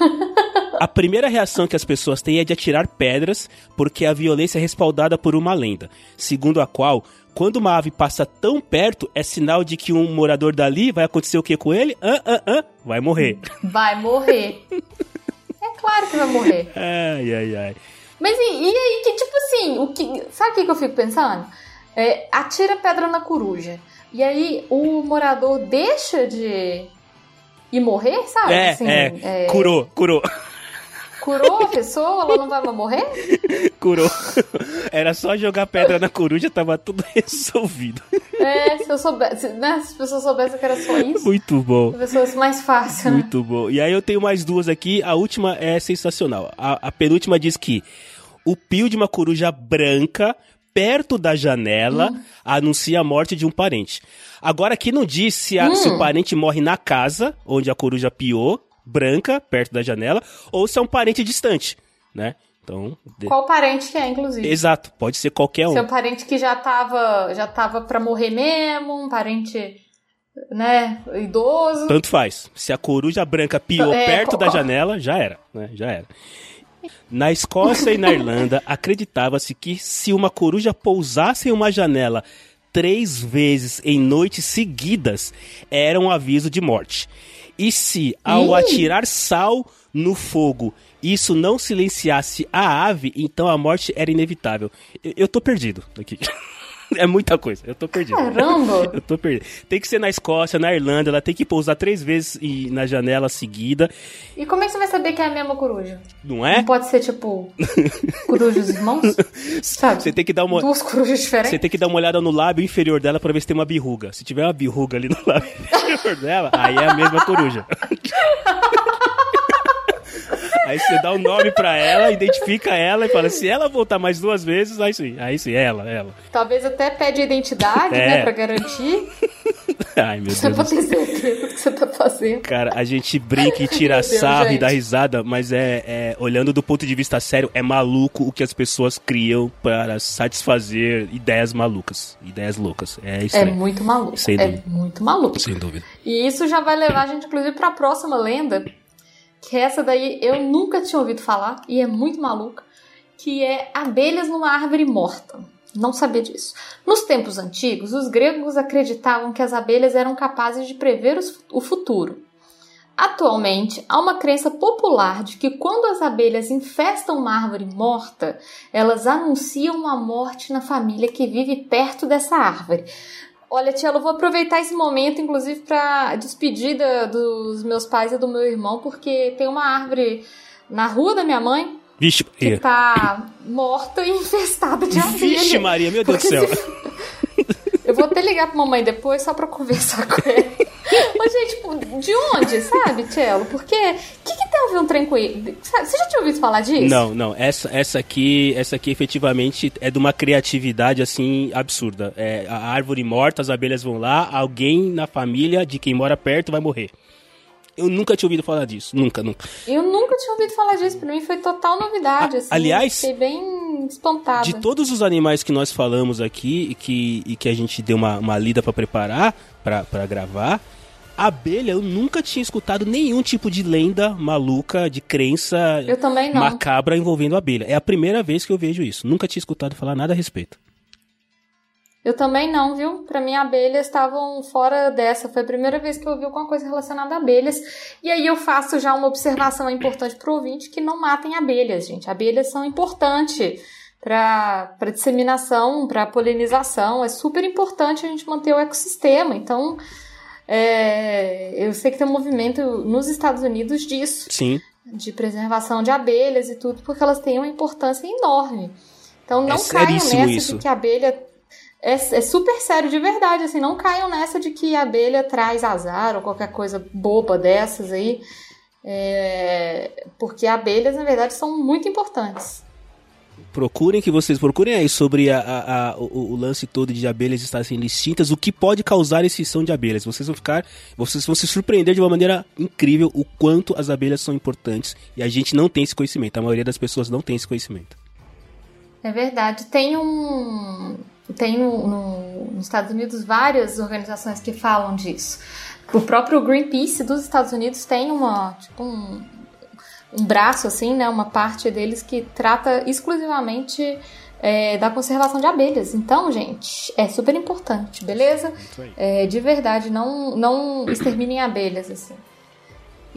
A primeira reação que as pessoas têm é de atirar pedras, porque a violência é respaldada por uma lenda, segundo a qual, quando uma ave passa tão perto, é sinal de que um morador dali vai acontecer o que com ele? Ah, ah, ah, vai morrer. Vai morrer. é claro que vai morrer. Ai, ai, ai. Mas e, e aí, que tipo assim, o que, sabe o que que eu fico pensando? É, atira pedra na coruja. E aí o morador deixa de ir morrer, sabe? É, Assim, é, curou, curou. Curou a pessoa, ela não vai morrer? Curou. Era só jogar pedra na coruja, tava tudo resolvido. É, se eu soubesse, né? Se as pessoas soubessem que era só isso, Muito bom. talvez fosse mais fácil, né? Muito bom. E aí eu tenho mais duas aqui. A última é sensacional. A, a penúltima diz que o pio de uma coruja branca perto da janela anuncia a morte de um parente. Agora aqui não diz se, a- se o parente morre na casa onde a coruja piou, branca, perto da janela, ou se é um parente distante, né? Então, de- Qual parente que é, inclusive? exato, pode ser qualquer um. Se um parente que já tava, já tava pra morrer mesmo, um parente, né, idoso. Tanto faz. Se a coruja branca piou É, perto co- da janela, já era, né? Já era. Na Escócia e na Irlanda, acreditava-se que se uma coruja pousasse em uma janela três vezes em noites seguidas, era um aviso de morte. E se, ao atirar sal no fogo, isso não silenciasse a ave, então a morte era inevitável. Eu, eu tô perdido aqui. É muita coisa, eu tô perdido. Caramba! Eu tô perdido. Tem que ser na Escócia, na Irlanda, ela tem que pousar três vezes e- na janela seguida, E como é que você vai saber que é a mesma coruja? não é? Não pode ser tipo corujas irmãos? Sabe? Você tem que dar uma. Duas corujas diferentes? Você tem que dar uma olhada no lábio inferior dela pra ver se tem uma birruga. Se tiver uma birruga ali no lábio inferior dela, aí é a mesma coruja. Aí você dá o um nome pra ela, identifica ela e fala: se ela voltar mais duas vezes, aí sim, aí sim, ela, ela. Talvez até pede identidade, é. né, pra garantir. Ai, meu Deus. Você pode ter certeza do que você tá fazendo. Cara, a gente brinca e tira Deus, sarro gente. e dá risada, mas é, é, olhando do ponto de vista sério, é maluco o que as pessoas criam para satisfazer ideias malucas, ideias loucas. É, é muito maluco. Sem é muito maluco. Sem dúvida. E isso já vai levar a gente, inclusive, pra próxima lenda, que essa daí eu nunca tinha ouvido falar e é muito maluca, que é abelhas numa árvore morta. Não sabia disso. Nos tempos antigos, os gregos acreditavam que as abelhas eram capazes de prever o futuro. Atualmente, há uma crença popular de que quando as abelhas infestam uma árvore morta, elas anunciam a morte na família que vive perto dessa árvore. Olha, Tia, eu vou aproveitar esse momento, inclusive, para despedida dos meus pais e do meu irmão, porque tem uma árvore na rua da minha mãe Vixe, que tá morta e infestada de abelha. Vixe, Maria, meu Deus do céu. Se... Vou até ligar pra mamãe depois só pra conversar com ela. Mas, gente, tipo, de onde, sabe, Tchelo? Porque o que, que tem a ver um trem com ele? Você já tinha ouvido falar disso? Não, não. Essa, essa aqui, essa aqui efetivamente é de uma criatividade assim absurda. É a árvore morta, as abelhas vão lá, alguém na família de quem mora perto vai morrer. Eu nunca tinha ouvido falar disso. Nunca, nunca. Eu nunca tinha ouvido falar disso. Pra mim foi total novidade. Assim, aliás, fiquei bem espantada. De todos os animais que nós falamos aqui e que, e que a gente deu uma, uma lida para preparar, para gravar, abelha, eu nunca tinha escutado nenhum tipo de lenda maluca, de crença eu também não. macabra envolvendo abelha. É a primeira vez que eu vejo isso. Nunca tinha escutado falar nada a respeito. Eu também não, viu? Para mim, abelhas estavam fora dessa. Foi a primeira vez que eu ouvi alguma coisa relacionada a abelhas. E aí eu faço já uma observação importante para o ouvinte que não matem abelhas, gente. Abelhas são importantes para disseminação, para polinização. É super importante a gente manter o ecossistema. Então, é, eu sei que tem um movimento nos Estados Unidos disso. Sim. De preservação de abelhas e tudo, porque elas têm uma importância enorme. Então não é caiam nessa isso. de que a abelha é, é, super sério de verdade, assim, não caiam nessa de que a abelha traz azar ou qualquer coisa boba dessas aí, é, porque abelhas, na verdade, são muito importantes. Procurem que vocês procurem aí sobre a, a, a o, o, lance todo de abelhas estarem sendo extintas, o que pode causar extinção de abelhas. Vocês vão ficar, vocês vão se surpreender de uma maneira incrível o quanto as abelhas são importantes e a gente não tem esse conhecimento. A maioria das pessoas não tem esse conhecimento. É verdade. Tem um tem no, no, nos Estados Unidos várias organizações que falam disso. O próprio Greenpeace dos Estados Unidos tem uma, tipo um, um braço assim, né, uma parte deles que trata exclusivamente é, da conservação de abelhas. Então, gente, é super importante, beleza? É, de verdade, não, não exterminem abelhas assim.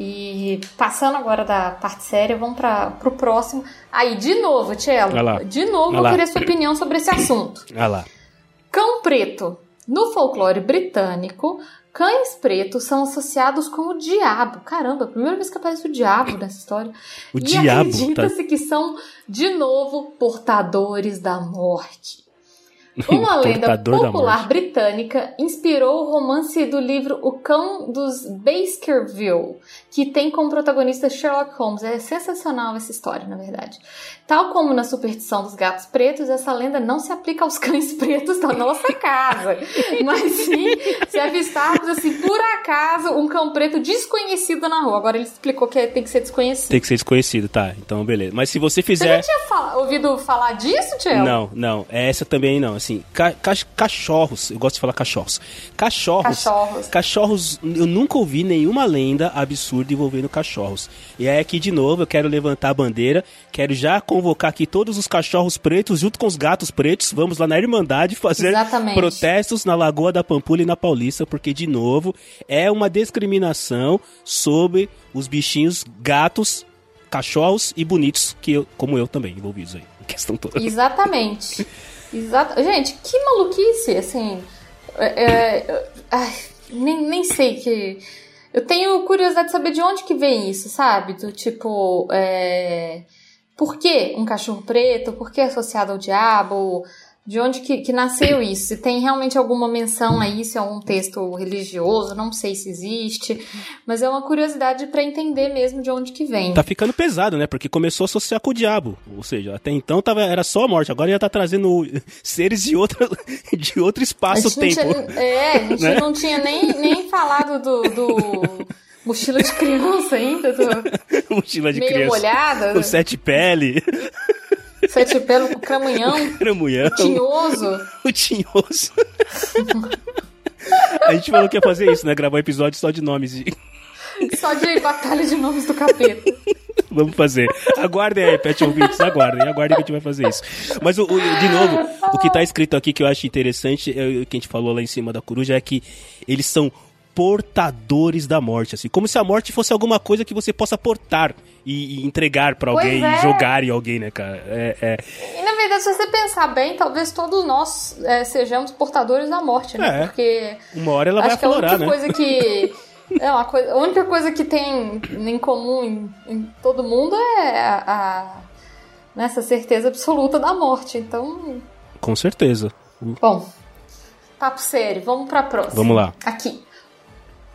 E passando agora da parte séria, vamos para o próximo. Aí, de novo, Tchelo, de novo eu queria sua opinião sobre esse assunto. Olha lá. Cão preto. No folclore britânico, cães pretos são associados com o diabo. Caramba, primeira vez que aparece o diabo nessa história. O e diabo. acredita-se tá... que são, de novo, portadores da morte. Uma lenda popular britânica inspirou o romance do livro O Cão dos Baskerville, que tem como protagonista Sherlock Holmes. É sensacional essa história, na verdade. Tal como na superstição dos gatos pretos, essa lenda não se aplica aos cães pretos da nossa casa, mas sim se avistarmos, assim, por acaso, um cão preto desconhecido na rua. Agora ele explicou que tem que ser desconhecido. Tem que ser desconhecido, tá. Então, beleza. Mas se você fizer... Você já tinha ouvido falar disso, Tiel? Não, não. Essa também não. Assim, assim, ca cachorros, eu gosto de falar cachorros. Cachorros. Cachorros. Cachorros, eu nunca ouvi nenhuma lenda absurda envolvendo cachorros. E aí aqui de novo eu quero levantar a bandeira, quero já convocar aqui todos os cachorros pretos junto com os gatos pretos. Vamos lá na Irmandade fazer Exatamente. protestos na Lagoa da Pampulha e na Paulista, porque de novo é uma discriminação sobre os bichinhos gatos cachorros e bonitos, que eu, como eu também, envolvidos aí. Questão toda. Exatamente. Exato. Gente, que maluquice, assim. É, é, ai, nem, nem sei que. Eu tenho curiosidade de saber de onde que vem isso, sabe? Do tipo. É, por que um cachorro preto? Por que associado ao diabo? De onde que, que nasceu isso. Se tem realmente alguma menção a isso, é um texto religioso, não sei se existe, mas é uma curiosidade para entender mesmo de onde que vem. Tá ficando pesado, né? Porque começou a associar com o diabo. Ou seja, até então tava, era só a morte, agora já tá trazendo seres de, outra, de outro espaço-tempo. É, a gente né? não tinha nem, nem falado do... do... Mochila de criança ainda, do... Mochila de meio criança. molhada. O sete pele. Sete pelo com cramunhão. Cramunhão. O tinhoso. O tinhoso. A gente falou que ia fazer isso, né? Gravar um episódio só de nomes. De... Só de batalha de nomes do capeta. Vamos fazer. Aguardem aí, pet ouvintes, aguardem. Aguardem que a gente vai fazer isso. Mas, o, o, de novo, o que tá escrito aqui que eu acho interessante, é, que a gente falou lá em cima da coruja, é que eles são portadores da morte, assim, como se a morte fosse alguma coisa que você possa portar e, e entregar para alguém, é. jogar em alguém, né, cara? É, é, E na verdade, se você pensar bem, talvez todos nós é, sejamos portadores da morte, né? É. Porque uma hora ela vai a aflorar, única né? coisa que é uma coisa, a única coisa que tem em comum em, em todo mundo é a, a nessa certeza absoluta da morte. Então, Com certeza. bom, papo sério, vamos pra próxima. Vamos lá. Aqui.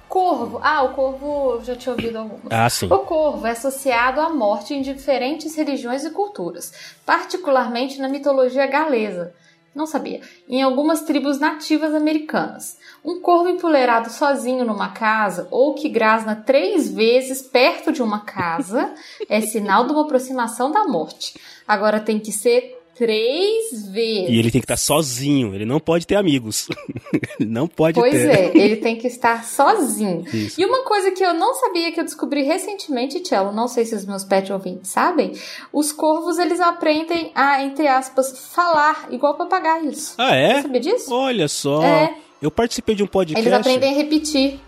Corvo. Ah, o corvo eu já tinha ouvido algumas. Ah, sim. O corvo é associado à morte em diferentes religiões e culturas, particularmente na mitologia galesa. Não sabia. Em algumas tribos nativas americanas. Um corvo empoleirado sozinho numa casa ou que grasna três vezes perto de uma casa é sinal de uma aproximação da morte. Agora tem que ser três vezes. E ele tem que estar sozinho, ele não pode ter amigos. não pode Pois ter. é, ele tem que estar sozinho. Isso. E uma coisa que eu não sabia, que eu descobri recentemente, Tchelo, não sei se os meus pet ouvintes sabem, os corvos, eles aprendem a, entre aspas, falar igual papagaios. Ah, é? Você sabia disso? Olha só. É. Eu participei de um podcast. Eles aprendem a repetir.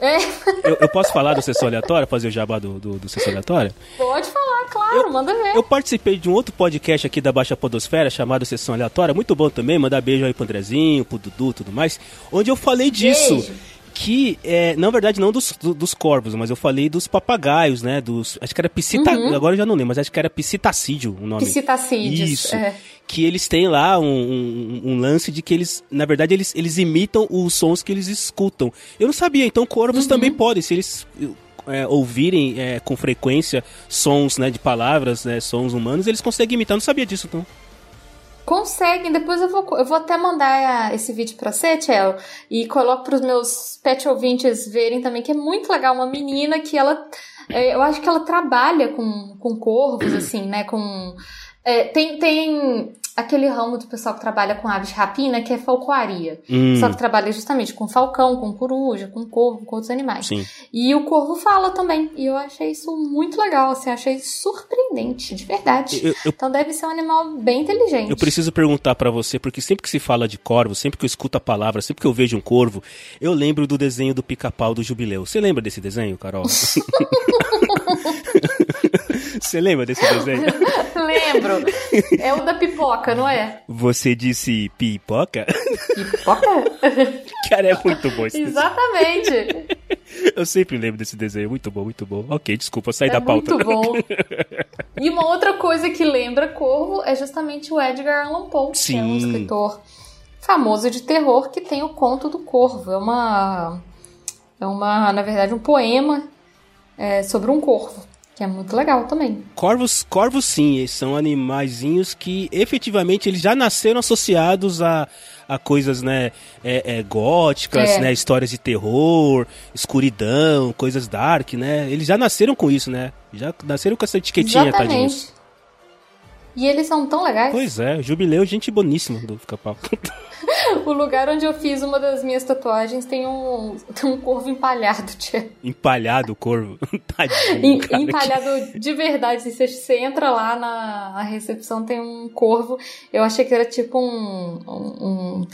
É, Eu, eu posso falar do Sessão Aleatória, fazer o jabá do, do, do Sessão Aleatória? pode falar, claro, manda ver. Eu participei de um outro podcast aqui da Baixa Podosfera, chamado Sessão Aleatória, muito bom também, mandar beijo aí pro Andrezinho, pro Dudu e tudo mais, onde eu falei disso. Beijo. Que, é, na verdade, não dos, do- dos corvos, mas eu falei dos papagaios, né? Dos, acho que era psita, agora eu já não lembro, mas acho que era psitacídio o nome. Psitacídeos, Isso. é. Que eles têm lá um, um- um lance de que eles, na verdade, eles, eles imitam os sons que eles escutam. Eu não sabia, então corvos também podem, se eles é, ouvirem é, com frequência sons né, de palavras, né, sons humanos, eles conseguem imitar. Eu não sabia disso, então. Conseguem, depois eu vou, eu vou até mandar ah, esse vídeo pra você, Tchelo, e coloco pros meus pet ouvintes verem também, que é muito legal. Uma menina que ela. é, eu acho que ela trabalha com, com corvos, assim, né? Com. é, tem, tem aquele ramo do pessoal que trabalha com aves de rapina, que é falcoaria. Hum, Só que trabalha justamente com falcão, com coruja, com corvo, com outros animais. sim. E o corvo fala também. E eu achei isso muito legal, assim, achei surpreendente, de verdade. Eu, eu, Então deve ser um animal bem inteligente. eu preciso perguntar pra você, porque sempre que se fala de corvo, sempre que eu escuto a palavra, sempre que eu vejo um corvo, eu lembro do desenho do pica-pau do Jubileu. Você lembra desse desenho, Carol? Você lembra desse desenho? Lembro. É o da pipoca, não é? Você disse pipoca? Pipoca? Cara, é muito bom esse desenho. Exatamente. Eu sempre lembro desse desenho. Muito bom, muito bom. Ok, desculpa, saí É da pauta. muito bom. E uma outra coisa que lembra Corvo é justamente o Edgar Allan Poe, que é um Sim. escritor famoso de terror que tem o Conto do Corvo. É uma, é uma, na verdade, um poema é, sobre um corvo, que é muito legal também. Corvos, corvos sim, eles são animaizinhos que efetivamente eles já nasceram associados a, a coisas, né, é, é, góticas, É. né, histórias de terror, escuridão, coisas dark, né? Eles já nasceram com isso, né? Já nasceram com essa etiquetinha, tadinhos. E eles são tão legais. Pois é, jubileu, gente boníssima do Pica-Pau. O lugar onde eu fiz uma das minhas tatuagens tem um, tem um corvo empalhado, tia. Empalhado o corvo. Tadinho, Em- cara. empalhado de verdade. Se você, você entra lá na, na recepção, tem um corvo. Eu achei que era tipo um. um, um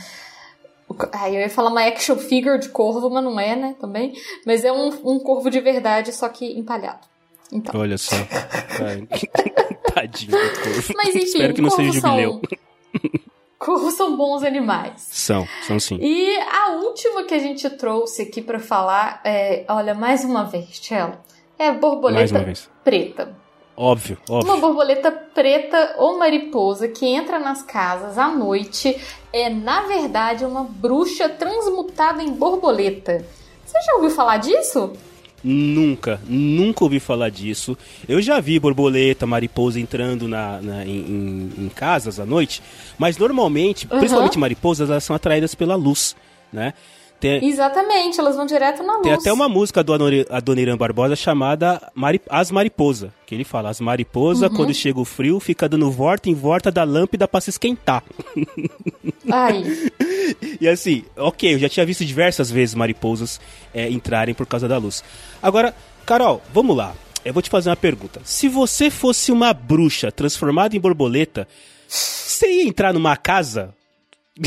Ai, eu ia falar uma action figure de corvo, mas não é, né? Também. Mas é um, um corvo de verdade, só que empalhado. Então. Olha só. Tadinho do corvo. Mas enfim, Espero que não seja jubileu. são. Corvos são bons animais. São, são sim. E a última que a gente trouxe aqui pra falar é, olha, mais uma vez, Tchelo, é a borboleta preta. Óbvio, óbvio. Uma borboleta preta ou mariposa que entra nas casas à noite é, na verdade, uma bruxa transmutada em borboleta. Você já ouviu falar disso? Nunca, nunca ouvi falar disso. Eu já vi borboleta, mariposa entrando na, na em, em, casas à noite, mas normalmente, uhum. principalmente mariposas, elas são atraídas pela luz, né? Tem, Exatamente, elas vão direto na luz. Tem até uma música do Adoniran Barbosa chamada Mari, As Mariposa, que ele fala, as mariposas, uhum. quando chega o frio, fica dando volta em volta da lâmpada para se esquentar. Ai. e assim, ok, eu já tinha visto diversas vezes mariposas é, entrarem por causa da luz. Agora, Carol, vamos lá. Eu vou te fazer uma pergunta. Se você fosse uma bruxa transformada em borboleta, você ia entrar numa casa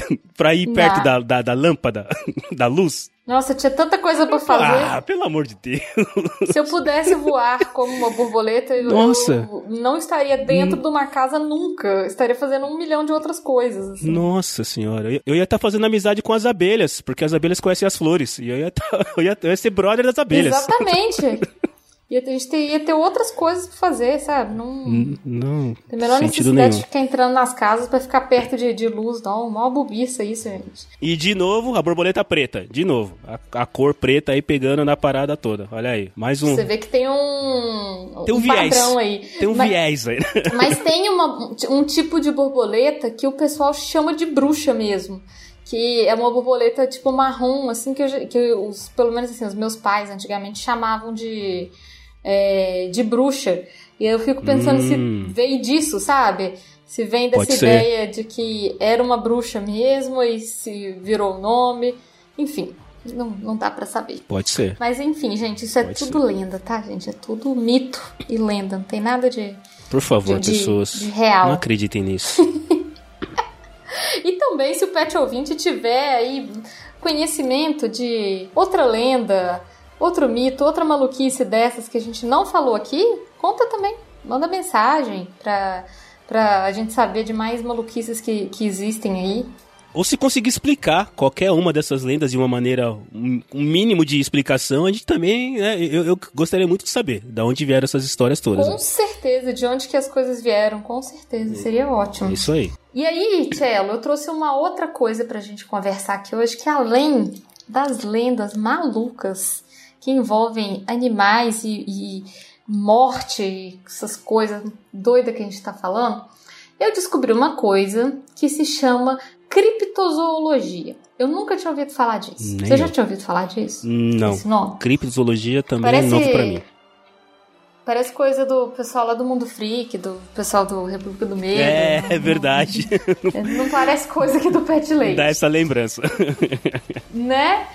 pra ir perto da, da, da, lâmpada, da luz. Nossa, tinha tanta coisa para fazer. Ah, pelo amor de Deus. Se eu pudesse voar como uma borboleta, Nossa. eu não estaria dentro hum. de uma casa nunca. Eu estaria fazendo um milhão de outras coisas. Assim. Nossa senhora. Eu ia estar tá fazendo amizade com as abelhas, porque as abelhas conhecem as flores. E eu ia, tá, eu ia, eu ia ser brother das abelhas. Exatamente. E a gente ia ter outras coisas pra fazer, sabe? Não. Não. Tem a menor necessidade nenhum. de ficar entrando nas casas para ficar perto de, de luz, não. Mó bobiça isso, gente. E de novo, a borboleta preta. De novo. A, a, cor preta aí pegando na parada toda. Olha aí. Mais um. Você vê que tem um. Tem um, um viés. padrão aí. Tem um mas, viés aí. Mas tem uma, um tipo de borboleta que o pessoal chama de bruxa mesmo que é uma borboleta tipo marrom, assim, que, eu, que os, pelo menos assim, os meus pais antigamente chamavam de é, de bruxa. E eu fico pensando hum. se veio disso, sabe? Se vem dessa Pode ideia ser. de que era uma bruxa mesmo e se virou o nome. Enfim, não, não dá para saber. Pode ser. Mas enfim, gente, isso é Pode tudo ser. lenda, tá, gente? É tudo mito e lenda. Não tem nada de. Por favor, de, pessoas. De real. Não acreditem nisso. e também, se o pet ouvinte tiver aí conhecimento de outra lenda outro mito, outra maluquice dessas que a gente não falou aqui, conta também. Manda mensagem pra, pra a gente saber de mais maluquices que, que existem aí. Ou se conseguir explicar qualquer uma dessas lendas de uma maneira, um, mínimo de explicação, a gente também, né, eu, eu, gostaria muito de saber de onde vieram essas histórias todas. Com né? certeza, de onde que as coisas vieram, com certeza, seria ótimo. Isso aí. E aí, Tchelo, eu trouxe uma outra coisa pra gente conversar aqui hoje, que além das lendas malucas que envolvem animais e, e morte, essas coisas doidas que a gente está falando, eu descobri uma coisa que se chama criptozoologia. Eu nunca tinha ouvido falar disso. Nem Você já tinha ouvido falar disso? Não. Criptozoologia também Parece... é novo para mim. Parece coisa do pessoal lá do Mundo Freak, do pessoal do República do Medo. É, não, é verdade. Não, não parece coisa aqui do Pet Leite. Dá essa lembrança. Né?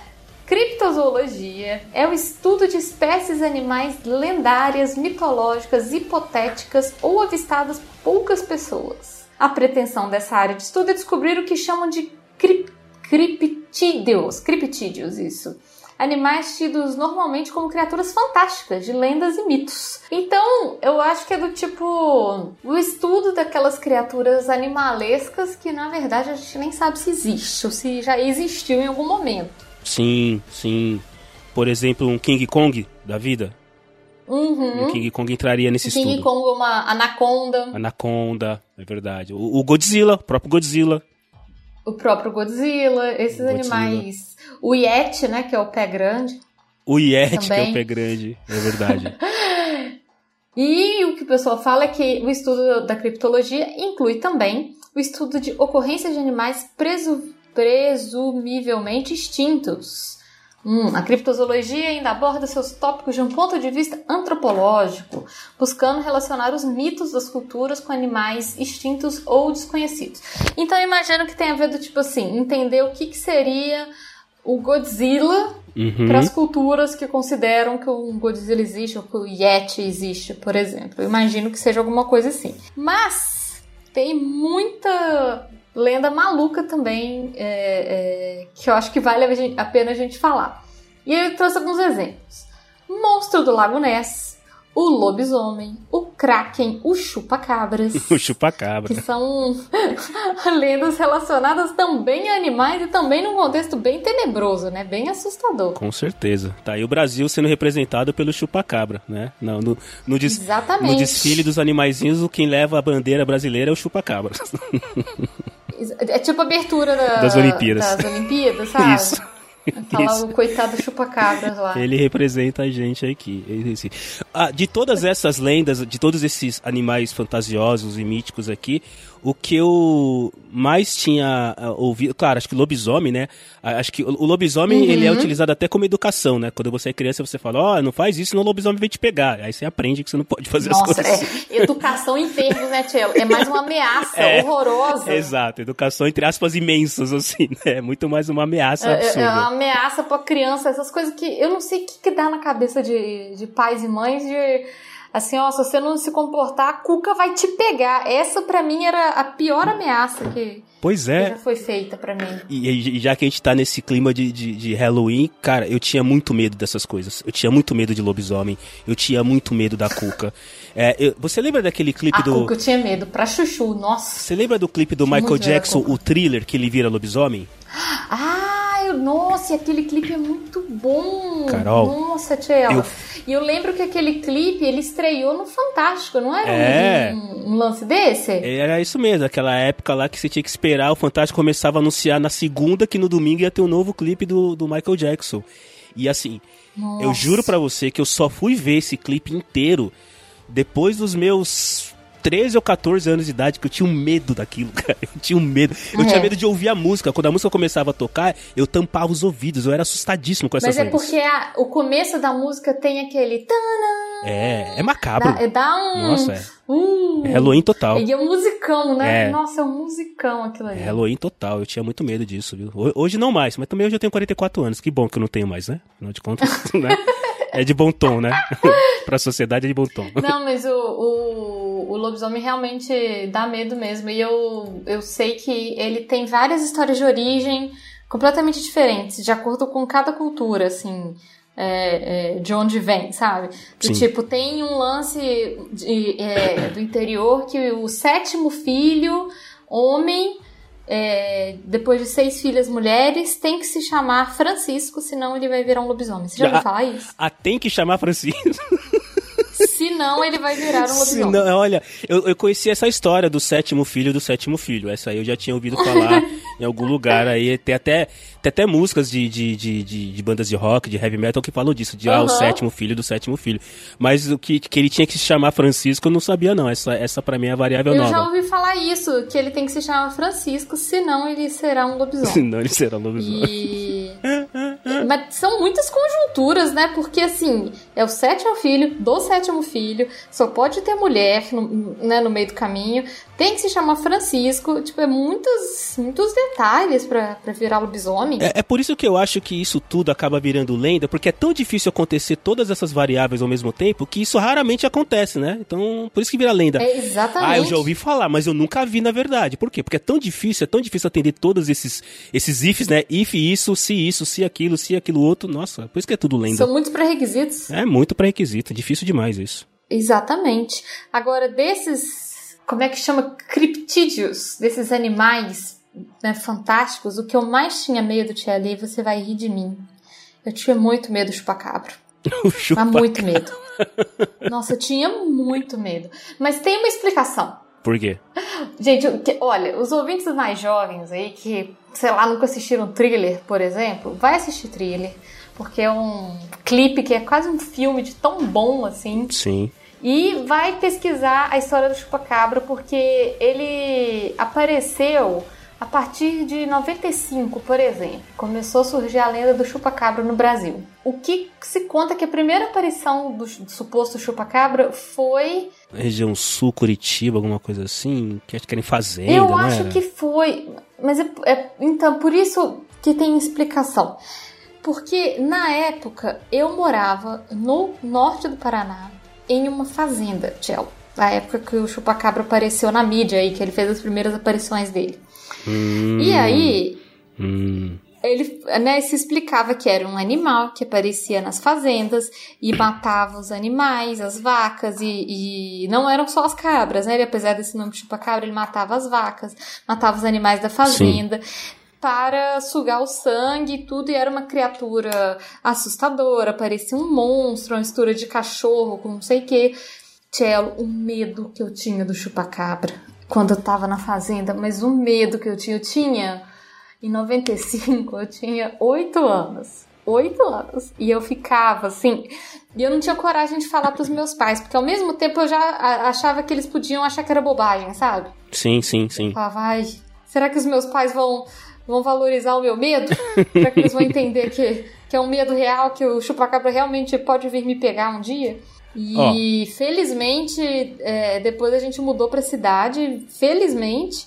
Criptozoologia é o estudo de espécies animais lendárias, mitológicas, hipotéticas ou avistadas por poucas pessoas. A pretensão dessa área de estudo é descobrir o que chamam de crip criptídeos, criptídeos, isso. Animais tidos normalmente como criaturas fantásticas, de lendas e mitos. Então, eu acho que é do tipo o estudo daquelas criaturas animalescas que na verdade a gente nem sabe se existe ou se já existiu em algum momento. Sim, sim. Por exemplo, um King Kong da vida. Uhum. Um King Kong entraria nesse King estudo. King Kong, uma anaconda. Anaconda, é verdade. O, o Godzilla, o próprio Godzilla. O próprio Godzilla, esses Godzilla. animais. O Yeti, né, que é o pé grande. O Yeti, também. que é o pé grande, é verdade. e o que o pessoal fala é que o estudo da criptologia inclui também o estudo de ocorrências de animais preso presumivelmente extintos. Hum, a criptozoologia ainda aborda seus tópicos de um ponto de vista antropológico, buscando relacionar os mitos das culturas com animais extintos ou desconhecidos. Então eu imagino que tem a ver do tipo assim, entender o que, que seria o Godzilla uhum. para as culturas que consideram que o Godzilla existe ou que o Yeti existe, por exemplo. Eu imagino que seja alguma coisa assim. Mas tem muita lenda maluca também, é, é, que eu acho que vale a pena a gente falar. E eu trouxe alguns exemplos. Monstro do Lago Ness, o lobisomem, o kraken, o chupa-cabras. o chupa-cabra. Que são lendas relacionadas também a animais e também num contexto bem tenebroso, né? Bem assustador. Com certeza. Tá aí o Brasil sendo representado pelo chupa-cabra, né? Não, no, no, des Exatamente. no desfile dos animaizinhos, quem leva a bandeira brasileira é o chupa-cabra. É tipo a abertura da, das Olimpíadas. Das Olimpíadas, sabe? Isso. Aquela, o coitado chupa-cabras lá. Ele representa a gente aqui. Ah, de todas essas lendas, de todos esses animais fantasiosos e míticos aqui, o que eu mais tinha ah, ouvido, claro, acho que lobisomem, né? Ah, acho que o lobisomem uhum. ele é utilizado até como educação, né? Quando você é criança, você fala, ó, oh, não faz isso, senão o lobisomem vem te pegar. Aí você aprende que você não pode fazer Nossa, as coisas. É, educação em termos, né, Tchelo? É mais uma ameaça é, horrorosa. Exato, educação entre aspas imensas, assim, né? É muito mais uma ameaça absurda. É, é uma ameaça pra criança, essas coisas que eu não sei o que, que dá na cabeça de, de pais e mães de assim, ó, se você não se comportar, a Cuca vai te pegar. Essa para mim era a pior ameaça que, pois é. já foi feita para mim. E, e, já que a gente tá nesse clima de, de, de, Halloween, cara, eu tinha muito medo dessas coisas. Eu tinha muito medo de lobisomem. Eu tinha muito medo da Cuca. É, eu, você lembra daquele clipe a do. Cuca eu tinha medo, pra chuchu, nossa. Você lembra do clipe do Michael Jackson, o thriller, que ele vira lobisomem? Ah, nossa, aquele clipe é muito bom. Carol. Nossa, Tchela. Eu... E eu lembro que aquele clipe ele estreou no Fantástico, não era é. um, um, lance desse? Era isso mesmo, aquela época lá que você tinha que esperar, o Fantástico começava a anunciar na segunda, que no domingo ia ter um novo clipe do, do Michael Jackson. E assim, Nossa. eu juro para você que eu só fui ver esse clipe inteiro depois dos meus 13 ou 14 anos de idade que eu tinha um medo daquilo, cara. Eu tinha um medo. Eu é. tinha medo de ouvir a música. Quando a música começava a tocar, eu tampava os ouvidos. Eu era assustadíssimo com essas Mas é porque a, o começo da música tem aquele. É, é macabro. Dá, dá um. Nossa, é. Um... é Halloween total. E é um musicão, né? É. Nossa, é um musicão aquilo ali. É Halloween total. Eu tinha muito medo disso, viu? Hoje não mais, mas também hoje eu tenho 44 anos. Que bom que eu não tenho mais, né? Afinal de contas, né? É de bom tom, né? pra sociedade é de bom tom. Não, mas o, o, o lobisomem realmente dá medo mesmo. E eu, eu sei que ele tem várias histórias de origem completamente diferentes, de acordo com cada cultura, assim. É, é, de onde vem, sabe? Do tipo, tem um lance de, é, do interior que o sétimo filho, homem, é, depois de seis filhas mulheres, tem que se chamar Francisco, senão ele vai virar um lobisomem. Você já ouviu falar isso? Ah, tem que chamar Francisco. Senão ele vai virar um lobisomem. Senão, olha, eu, eu conheci essa história do sétimo filho do sétimo filho. Essa aí eu já tinha ouvido falar em algum lugar aí. Tem até, tem até músicas de, de, de, de, de bandas de rock, de heavy metal que falam disso, de uhum. ah, o sétimo filho do sétimo filho. Mas o que, que ele tinha que se chamar Francisco, eu não sabia não. Essa, essa pra mim é a variável eu nova. Eu já ouvi falar isso, que ele tem que se chamar Francisco, senão ele será um lobisomem. senão ele será um lobisomem. E... Mas são muitas conjunturas, né? Porque assim, é o sétimo filho do sétimo filho, só pode ter mulher no, né, no meio do caminho, tem que se chamar Francisco, tipo, é muitos, muitos detalhes para virar lobisomem. É, é por isso que eu acho que isso tudo acaba virando lenda, porque é tão difícil acontecer todas essas variáveis ao mesmo tempo que isso raramente acontece, né? Então, por isso que vira lenda. É exatamente. Ah, eu já ouvi falar, mas eu nunca vi na verdade. Por quê? Porque é tão difícil, é tão difícil atender todos esses, esses ifs, né? If isso, se isso, se aquilo, se aquilo outro. Nossa, por isso que é tudo lenda. São muitos pré-requisitos. É muito pré-requisito, difícil demais isso. Exatamente. Agora, desses como é que chama? Criptídeos, desses animais né, fantásticos, o que eu mais tinha medo, Tia Ali, você vai rir de mim. Eu tinha muito medo do chupacabra. Chupa Mas muito medo. Nossa, eu tinha muito medo. Mas tem uma explicação. Por quê? Gente, olha, os ouvintes mais jovens aí que, sei lá, nunca assistiram thriller, por exemplo, vai assistir thriller. Porque é um clipe que é quase um filme de tão bom assim. Sim. E vai pesquisar a história do chupacabra porque ele apareceu a partir de 95, por exemplo. Começou a surgir a lenda do chupacabra no Brasil. O que se conta que a primeira aparição do, suposto chupacabra foi região sul Curitiba, alguma coisa assim, que acho que era em fazenda, Eu acho que foi, mas é, é, então por isso que tem explicação. Porque na época eu morava no norte do Paraná, em uma fazenda, Tchelo. Na época que o chupacabra apareceu na mídia aí, que ele fez as primeiras aparições dele. Hum, e aí. Hum. ele né, se explicava que era um animal que aparecia nas fazendas e matava os animais, as vacas, e, e não eram só as cabras, né? Ele, apesar desse nome chupa-cabra, ele matava as vacas, matava os animais da fazenda. Sim. Para sugar o sangue e tudo, e era uma criatura assustadora, parecia um monstro, uma mistura de cachorro com não sei o que. Cello, o medo que eu tinha do chupacabra quando eu tava na fazenda, mas o medo que eu tinha, eu tinha em 95 eu tinha 8 anos. 8 anos. E eu ficava assim. E eu não tinha coragem de falar pros meus pais, porque ao mesmo tempo eu já achava que eles podiam achar que era bobagem, sabe? Sim, sim, sim. Eu falava, ai, será que os meus pais vão, vão valorizar o meu medo? será que eles vão entender que, que é um medo real, que o chupacabra realmente pode vir me pegar um dia? E oh. felizmente, é, depois a gente mudou pra cidade, felizmente.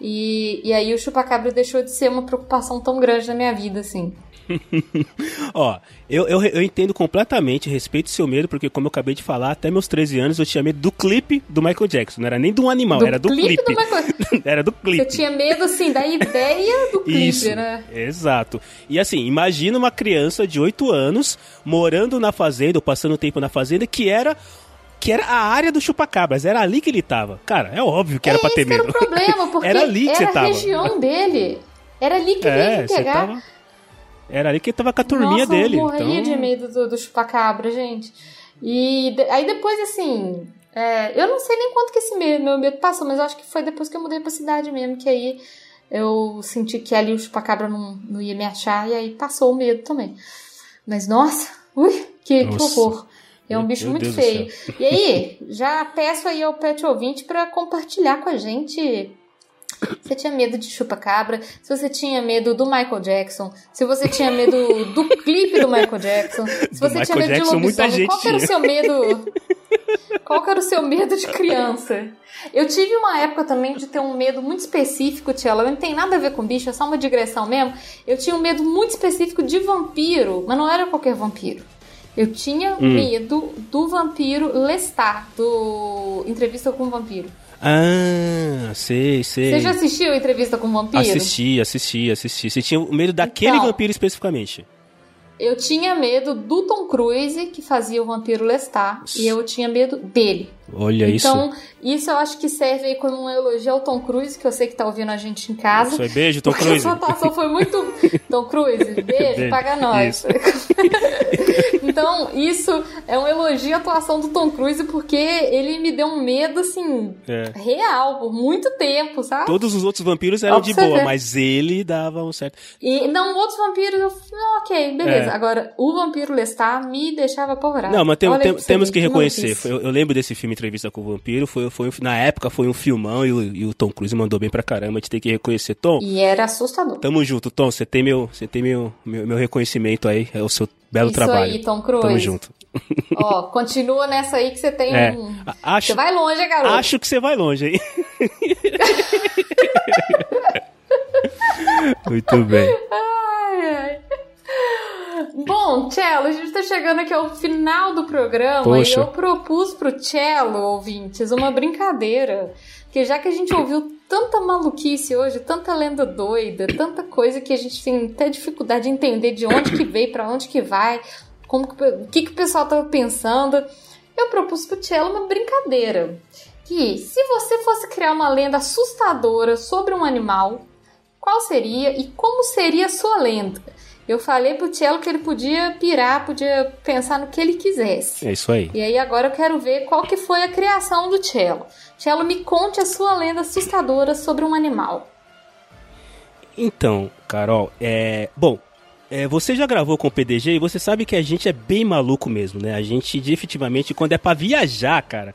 E, e aí o chupacabra deixou de ser uma preocupação tão grande na minha vida, assim. Ó, eu, eu, eu, entendo completamente, respeito seu medo, porque como eu acabei de falar, até meus 13 anos eu tinha medo do clipe do Michael Jackson. Não era nem de um animal, do era do clipe. clipe. Do Michael... era do clipe. Você tinha medo, assim, da ideia do clipe, Isso, né? Exato. E assim, imagina uma criança de 8 anos morando na fazenda, ou passando tempo na fazenda, que era que era a área do chupacabras, era ali que ele tava. Cara, é óbvio que era é pra ter medo. Era o problema, porque era ali que você tava. a região dele. Era ali que é, ele ia pegar. Tava... Era ali que ele tava com a turminha Nossa, dele. Eu morria então... de medo do, do chupacabra, gente. E aí depois, assim, é, eu não sei nem quanto que esse meu, meu medo passou, mas eu acho que foi depois que eu mudei pra cidade mesmo, que aí eu senti que ali o chupacabra não, não ia me achar, e aí passou o medo também. Mas nossa, ui, que, que horror. É um bicho Meu muito Deus feio. E aí, já peço aí ao pet ouvinte para compartilhar com a gente. Você tinha medo de chupa-cabra? Se você tinha medo do Michael Jackson? Se você tinha medo do clipe do Michael Jackson? Se você tinha medo Jackson, de lobisomem? Qual era o seu medo? Qual era o seu medo de criança? Eu tive uma época também de ter um medo muito específico, Tchela. Não tem nada a ver com bicho, é só uma digressão mesmo. Eu tinha um medo muito específico de vampiro, mas não era qualquer vampiro. Eu tinha hum. medo do vampiro Lestat, do Entrevista com o Vampiro. Ah, sei, sei. Você já assistiu Entrevista com o Vampiro? Assisti, assisti, assisti. Você tinha medo daquele então, vampiro especificamente? Eu tinha medo do Tom Cruise, que fazia o vampiro Lestat, e eu tinha medo dele. Olha então, isso. Então, isso eu acho que serve aí como um elogio ao Tom Cruise, que eu sei que tá ouvindo a gente em casa. Isso beijo, Tom Cruise. A sua atuação foi muito. Tom Cruise, beijo, beijo. paga nós. então, isso é um elogio à atuação do Tom Cruise, porque ele me deu um medo, assim, é. real, por muito tempo, sabe? Todos os outros vampiros eram de boa, ver. mas ele dava um certo. E não, outros vampiros, eu. Ok, beleza. É. É. Agora, o Vampiro Lestat me deixava apavorado. Não, mas tem, tem, temos que reconhecer. eu, eu, lembro desse filme Entrevista com o Vampiro. Foi, foi, na época foi um filmão e o, e o Tom Cruise mandou bem pra caramba. A gente tem que reconhecer. Tom. E era assustador. Tamo junto, Tom. Você tem meu, você tem meu, meu, meu reconhecimento aí. É o seu belo Isso trabalho. Isso aí, Tom Cruise. Tamo junto. Ó, continua nessa aí que você tem é. um. Acho, você vai longe, garoto. Acho que você vai longe, hein? Muito bem. Ai, ai. Bom, Cello, a gente está chegando aqui ao final do programa Poxa. e eu propus pro Cello, ouvintes, uma brincadeira. Que já que a gente ouviu tanta maluquice hoje, tanta lenda doida, tanta coisa que a gente tem até dificuldade de entender de onde que veio, para onde que vai, como que, o que, que o pessoal tava pensando, eu propus pro Cello uma brincadeira. Que se você fosse criar uma lenda assustadora sobre um animal, qual seria e como seria a sua lenda? Eu falei pro Cello que ele podia pirar, podia pensar no que ele quisesse. É isso aí. E aí agora eu quero ver qual que foi a criação do Cello. Cello, me conte a sua lenda assustadora sobre um animal. Então, Carol, é... Bom, é, você já gravou com o PDG e você sabe que a gente é bem maluco mesmo, né? A gente, efetivamente, quando é para viajar, cara...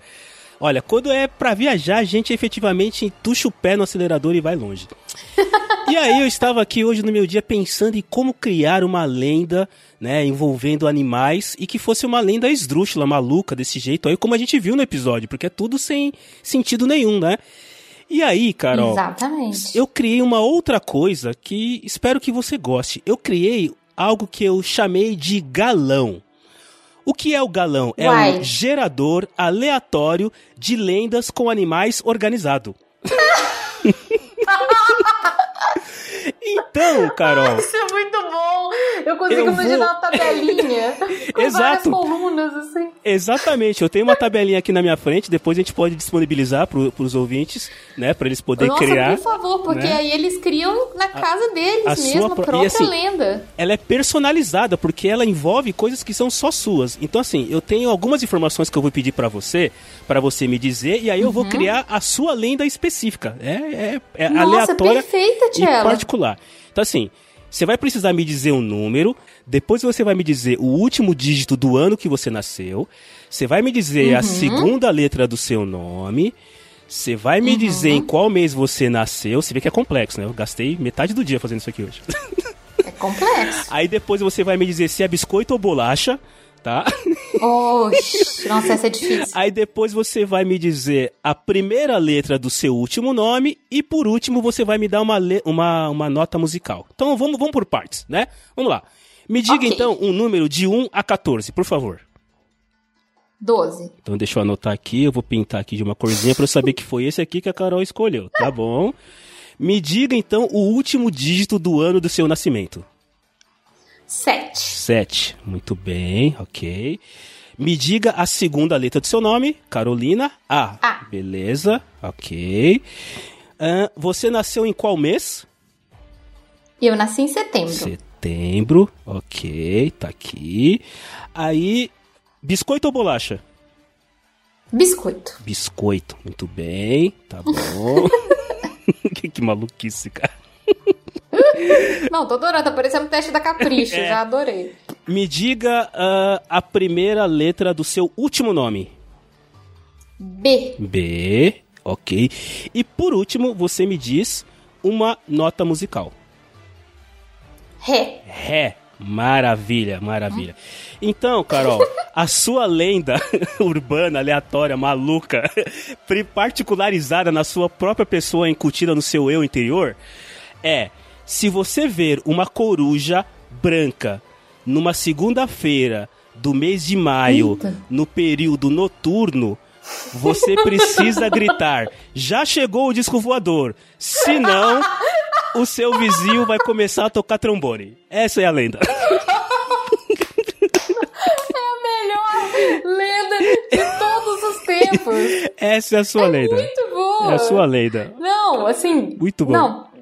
Olha, quando é para viajar, a gente efetivamente entuxa o pé no acelerador e vai longe. e aí eu estava aqui hoje no meu dia pensando em como criar uma lenda, né, envolvendo animais e que fosse uma lenda esdrúxula, maluca desse jeito aí, como a gente viu no episódio, porque é tudo sem sentido nenhum, né? E aí, Carol, Exatamente. eu criei uma outra coisa que espero que você goste. Eu criei algo que eu chamei de galão. O que é o galão? É Uai. um gerador aleatório de lendas com animais organizado. então, Carol. Isso é muito consigo Eu imaginar vou- uma tabelinha com várias Exato. colunas, assim. Exatamente, eu tenho uma tabelinha aqui na minha frente, depois a gente pode disponibilizar pro, pros ouvintes, né, para eles poderem Nossa, criar. por favor, porque né? aí eles criam na casa deles a mesmo, sua a pro- e própria assim, lenda. Ela é personalizada porque ela envolve coisas que são só suas. Então assim, eu tenho algumas informações que eu vou pedir pra você, pra você me dizer, e aí eu vou criar a sua lenda específica. É, é, é Uhum. Nossa, aleatória perfeita, e particular. Então assim, você vai precisar me dizer um número, depois você vai me dizer o último dígito do ano que você nasceu, você vai me dizer a Uhum. segunda letra do seu nome, você vai me dizer Uhum. em qual mês você nasceu, você vê que é complexo, né? Eu gastei metade do dia fazendo isso aqui hoje. É complexo. Aí depois você vai me dizer se é biscoito ou bolacha, tá? Oxi, nossa, essa é difícil. Aí depois você vai me dizer a primeira letra do seu último nome e por último você vai me dar uma, uma, uma nota musical. Então vamos, vamos por partes, né? Vamos lá. Me diga Ok. então um número de 1 a 14, por favor. 12. Então deixa eu anotar aqui, eu vou pintar aqui de uma corzinha pra eu saber que foi esse aqui que a Carol escolheu, tá bom? Me diga então o último dígito do ano do seu nascimento. 7. 7. Muito bem, ok. Me diga a segunda letra do seu nome, Carolina. A. A. Beleza, ok. Ahn, você nasceu em qual mês? Eu nasci em setembro. Setembro, ok, tá aqui. Aí, biscoito ou bolacha? Biscoito. Biscoito, muito bem, tá bom. que, que maluquice, cara. Não, tô adorando, tá parecendo um teste da Capricho, É. já adorei. Me diga ah, a primeira letra do seu último nome. B. B, ok. E por último, você me diz uma nota musical. Ré. Ré. Maravilha, maravilha. Então, Carol, a sua lenda urbana, aleatória, maluca, particularizada na sua própria pessoa, incutida no seu eu interior, é: se você ver uma coruja branca numa segunda-feira do mês de maio, Eita. no período noturno, você precisa gritar: já chegou o disco voador. Senão, o seu vizinho vai começar a tocar trombone. Essa é a lenda. Melhor lenda de todos os tempos. Essa é a sua lenda. Muito boa. É a sua lenda. Não, assim. Muito bom. Não.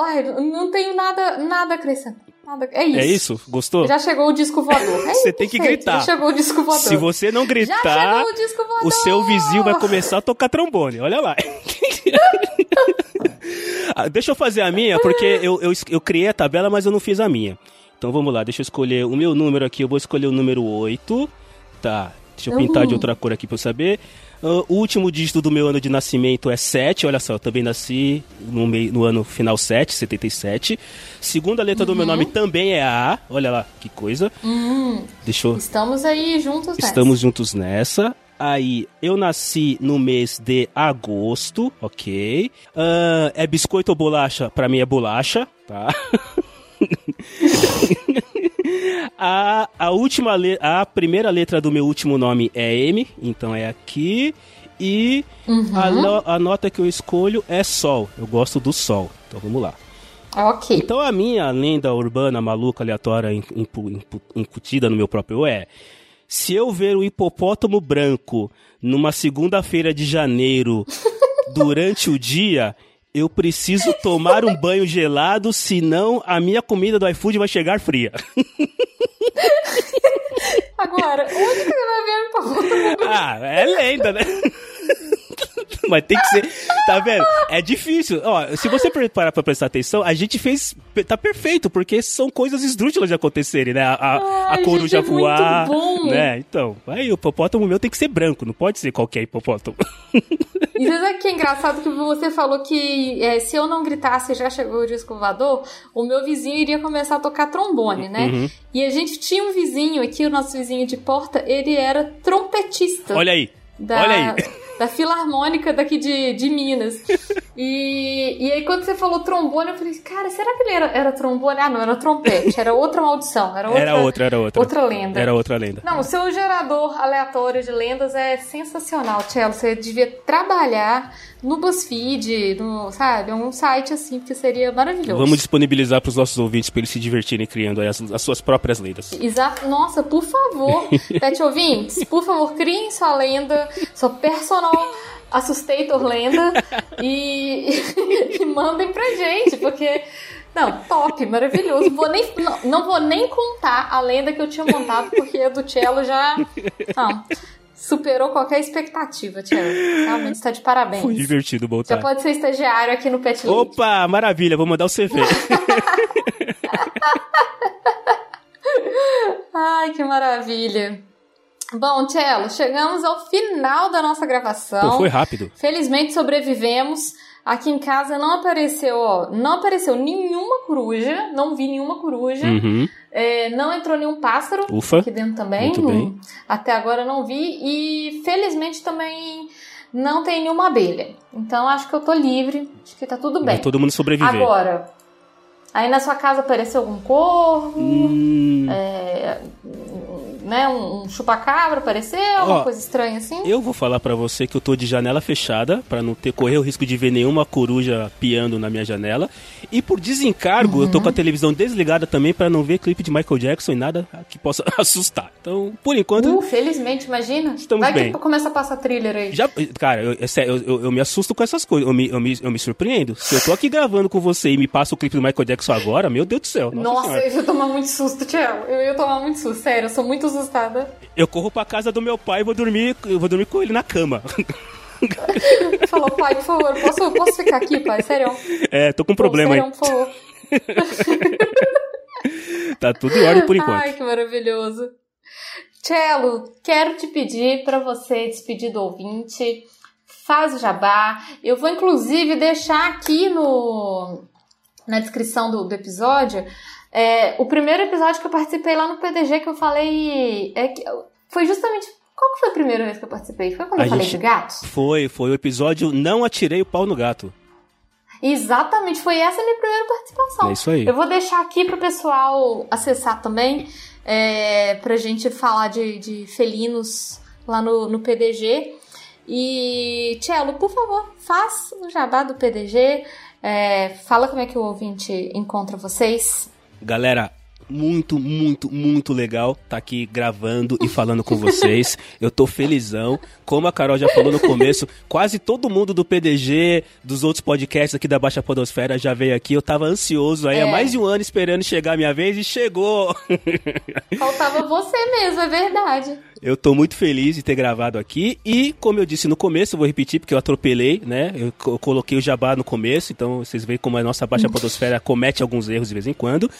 Ai, não tenho nada, nada a acrescentar. Nada- É isso. É isso? Gostou? Já chegou o disco voador. É Você tem que gritar. Já chegou o disco voador. Se você não gritar, o o seu vizinho vai começar a tocar trombone. Olha lá. Ah, deixa eu fazer a minha, porque eu, eu, eu criei a tabela, mas eu não fiz a minha. Então vamos lá, deixa eu escolher o meu número aqui. Eu vou escolher o número 8. Tá, deixa eu pintar de Uhum. outra cor aqui pra eu saber. Ah, o último dígito do meu ano de nascimento é 7. Olha só, eu também nasci no, mei- no ano final 7, 77. Segunda letra do meu Uhum. nome também é A. Olha lá, que coisa. Hum, Deixa eu. estamos aí juntos nessa. Estamos juntos nessa. Aí, eu nasci no mês de agosto, ok. Ah, é biscoito ou bolacha? Pra mim é bolacha, tá? a, a última le a primeira letra do meu último nome é M, então é aqui. E a, no- a nota que eu escolho é Sol. Eu gosto do Sol. Então vamos lá. Ok. Então a minha lenda urbana, maluca, aleatória, incutida no meu próprio é: se eu ver um hipopótamo branco numa segunda-feira de janeiro durante o dia, eu preciso tomar um banho gelado, senão a minha comida do iFood vai chegar fria. Agora, onde que você vai ver ah, é lenda, né? Mas tem que ser. Tá vendo? É difícil. Ó, se você parar pra prestar atenção, a gente fez. Tá perfeito, porque são coisas esdrúxulas de acontecerem, né? A, a, a Ai, coruja gente, é muito voar. bom. Né? Então, aí o hipopótamo meu tem que ser branco, não pode ser qualquer hipopótamo. E você sabe que é engraçado que você falou que é, se eu não gritasse já chegou o disco voador, o meu vizinho iria começar a tocar trombone, né? Uhum. E a gente tinha um vizinho aqui, o nosso vizinho de porta, ele era trompetista. Olha aí. da- Olha aí. da Filarmônica daqui de, de Minas. E, e aí, quando você falou trombone, eu falei, cara, será que ele era, era trombone? Ah, não, era trompete, era outra maldição. Era outra, era outra, era outra. Outra lenda. Era outra lenda. Não, o seu gerador aleatório de lendas é sensacional, Tchelo. Você devia trabalhar no BuzzFeed, no, sabe, um site assim, porque seria maravilhoso. Vamos disponibilizar para os nossos ouvintes para eles se divertirem criando as, as, suas próprias lendas. Exato. Nossa, por favor, pet ouvintes, por favor, criem sua lenda, sua personal Assustator lenda e, e mandem pra gente, porque não, top, maravilhoso. Vou nem, não, não, vou nem contar a lenda que eu tinha montado, porque a do Cello já. Não, superou qualquer expectativa, Tiago. Realmente está de parabéns. Foi divertido botar. Já pode ser estagiário aqui no Pet League. Opa, maravilha, vou mandar o CV. Ai, que maravilha. Bom, Tchelo, chegamos ao final da nossa gravação. Pô, foi rápido. Felizmente sobrevivemos. Aqui em casa não apareceu, ó, não apareceu nenhuma coruja, não vi nenhuma coruja. Uhum. É, não entrou nenhum pássaro Ufa, aqui dentro também. Muito bem. Até agora não vi. E felizmente também não tem nenhuma abelha. Então acho que eu tô livre. Acho que tá tudo bem. Vai todo mundo sobreviver. Agora, aí na sua casa apareceu algum corvo? Hum. É, né, um, um chupacabra apareceu, uma coisa estranha assim? Eu vou falar para você que eu tô de janela fechada para não ter correr o risco de ver nenhuma coruja piando na minha janela. E por desencargo, uhum. eu tô uhum. com a televisão desligada também para não ver clipe de Michael Jackson e nada que possa assustar. Então, por enquanto, uh, felizmente, imagina. Estamos Vai bem. que começa a passar thriller aí. Já, cara, eu, eu, eu, eu, me assusto com essas coisas, eu me, eu, me, eu me surpreendo. Se eu tô aqui gravando com você e me passa o clipe do Michael Jackson agora, meu Deus do céu. Nossa, nossa eu ia tomar muito susto, Tiago. Eu ia tomar muito susto, sério, eu sou muito assustada. Eu corro pra casa do meu pai e vou dormir, vou dormir com ele na cama. Falou, pai, por favor, posso, posso ficar aqui, pai? Sério? É, tô com um problema sério, aí. por favor. tá tudo em ordem por enquanto. Ai, que maravilhoso. Cello, quero te pedir para você despedir do ouvinte. Faz o jabá. Eu vou, inclusive, deixar aqui no, na descrição do, do episódio é, o primeiro episódio que eu participei lá no PDG que eu falei. É, que, foi justamente. Qual que foi a primeira vez que eu participei? Foi quando a eu falei de gatos? Foi, foi o episódio Não Atirei o Pau no Gato. Exatamente, foi essa a minha primeira participação. É isso aí. Eu vou deixar aqui pro pessoal acessar também, é, pra gente falar de, de felinos lá no, no PDG. E, Tchelo, por favor, faça o jabá do PDG. É, fala como é que o ouvinte encontra vocês. Galera, muito, muito, muito legal estar tá aqui gravando e falando com vocês. Eu tô felizão. Como a Carol já falou no começo, quase todo mundo do PDG, dos outros podcasts aqui da Baixa Podosfera já veio aqui. Eu tava ansioso aí é. há mais de um ano esperando chegar a minha vez e chegou. Faltava você mesmo, é verdade. Eu tô muito feliz de ter gravado aqui e, como eu disse no começo, eu vou repetir porque eu atropelei, né? Eu, eu coloquei o jabá no começo, então vocês veem como a nossa Baixa Podosfera comete alguns erros de vez em quando.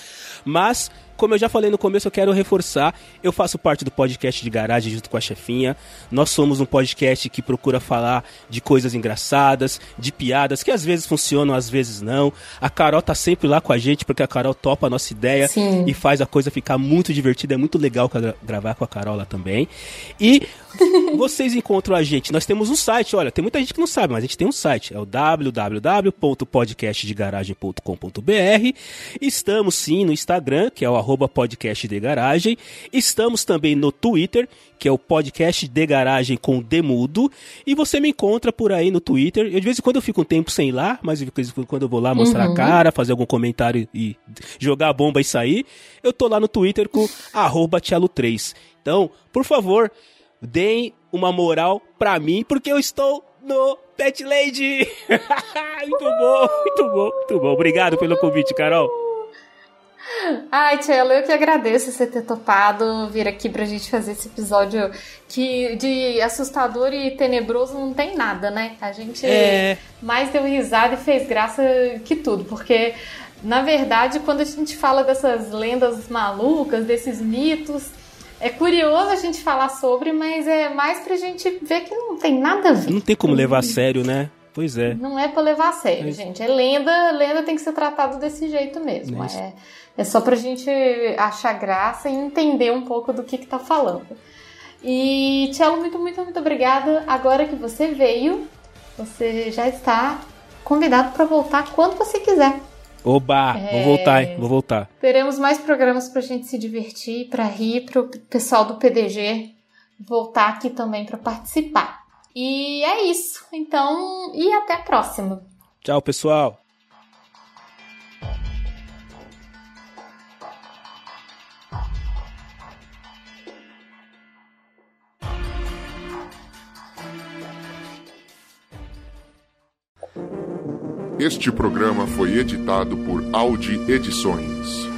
Mas como eu já falei no começo, eu quero reforçar. Eu faço parte do podcast de garagem junto com a chefinha. Nós somos um podcast que procura falar de coisas engraçadas, de piadas que às vezes funcionam, às vezes não. A Carol tá sempre lá com a gente porque a Carol topa a nossa ideia Sim. e faz a coisa ficar muito divertida. É muito legal gravar com a Carol lá também. E vocês encontram a gente. Nós temos um site, olha, tem muita gente que não sabe, mas a gente tem um site. É o www.podcastdegaragem.com.br. Estamos sim no Instagram, que é o arroba podcast de garagem. Estamos também no Twitter, que é o podcast de garagem com Demudo. E você me encontra por aí no Twitter. Eu, de vez em quando eu fico um tempo sem ir lá, mas de vez em quando eu vou lá mostrar uhum. a cara, fazer algum comentário e jogar a bomba e sair. Eu tô lá no Twitter com arroba 3 Então, por favor, deem uma moral pra mim, porque eu estou no Pet Lady. muito bom, muito bom, muito bom. Obrigado pelo convite, Carol. Ai, Tchelo, eu que agradeço você ter topado vir aqui pra gente fazer esse episódio que de assustador e tenebroso não tem nada, né? A gente é... mais deu risada e fez graça que tudo, porque na verdade, quando a gente fala dessas lendas malucas, desses mitos, é curioso a gente falar sobre, mas é mais pra gente ver que não tem nada a ver. Não tem como levar a sério, né? Pois é. Não é pra levar a sério, é gente. É lenda, lenda tem que ser tratado desse jeito mesmo. É, é, é só pra gente achar graça e entender um pouco do que que tá falando. E, Tchelo, muito, muito, muito obrigada. Agora que você veio, você já está convidado para voltar quando você quiser. Oba, é... vou voltar, hein? Vou voltar. Teremos mais programas pra gente se divertir, pra rir, pro pessoal do PDG voltar aqui também para participar. E é isso. Então, e até a próxima. Tchau, pessoal. Este programa foi editado por Audi Edições.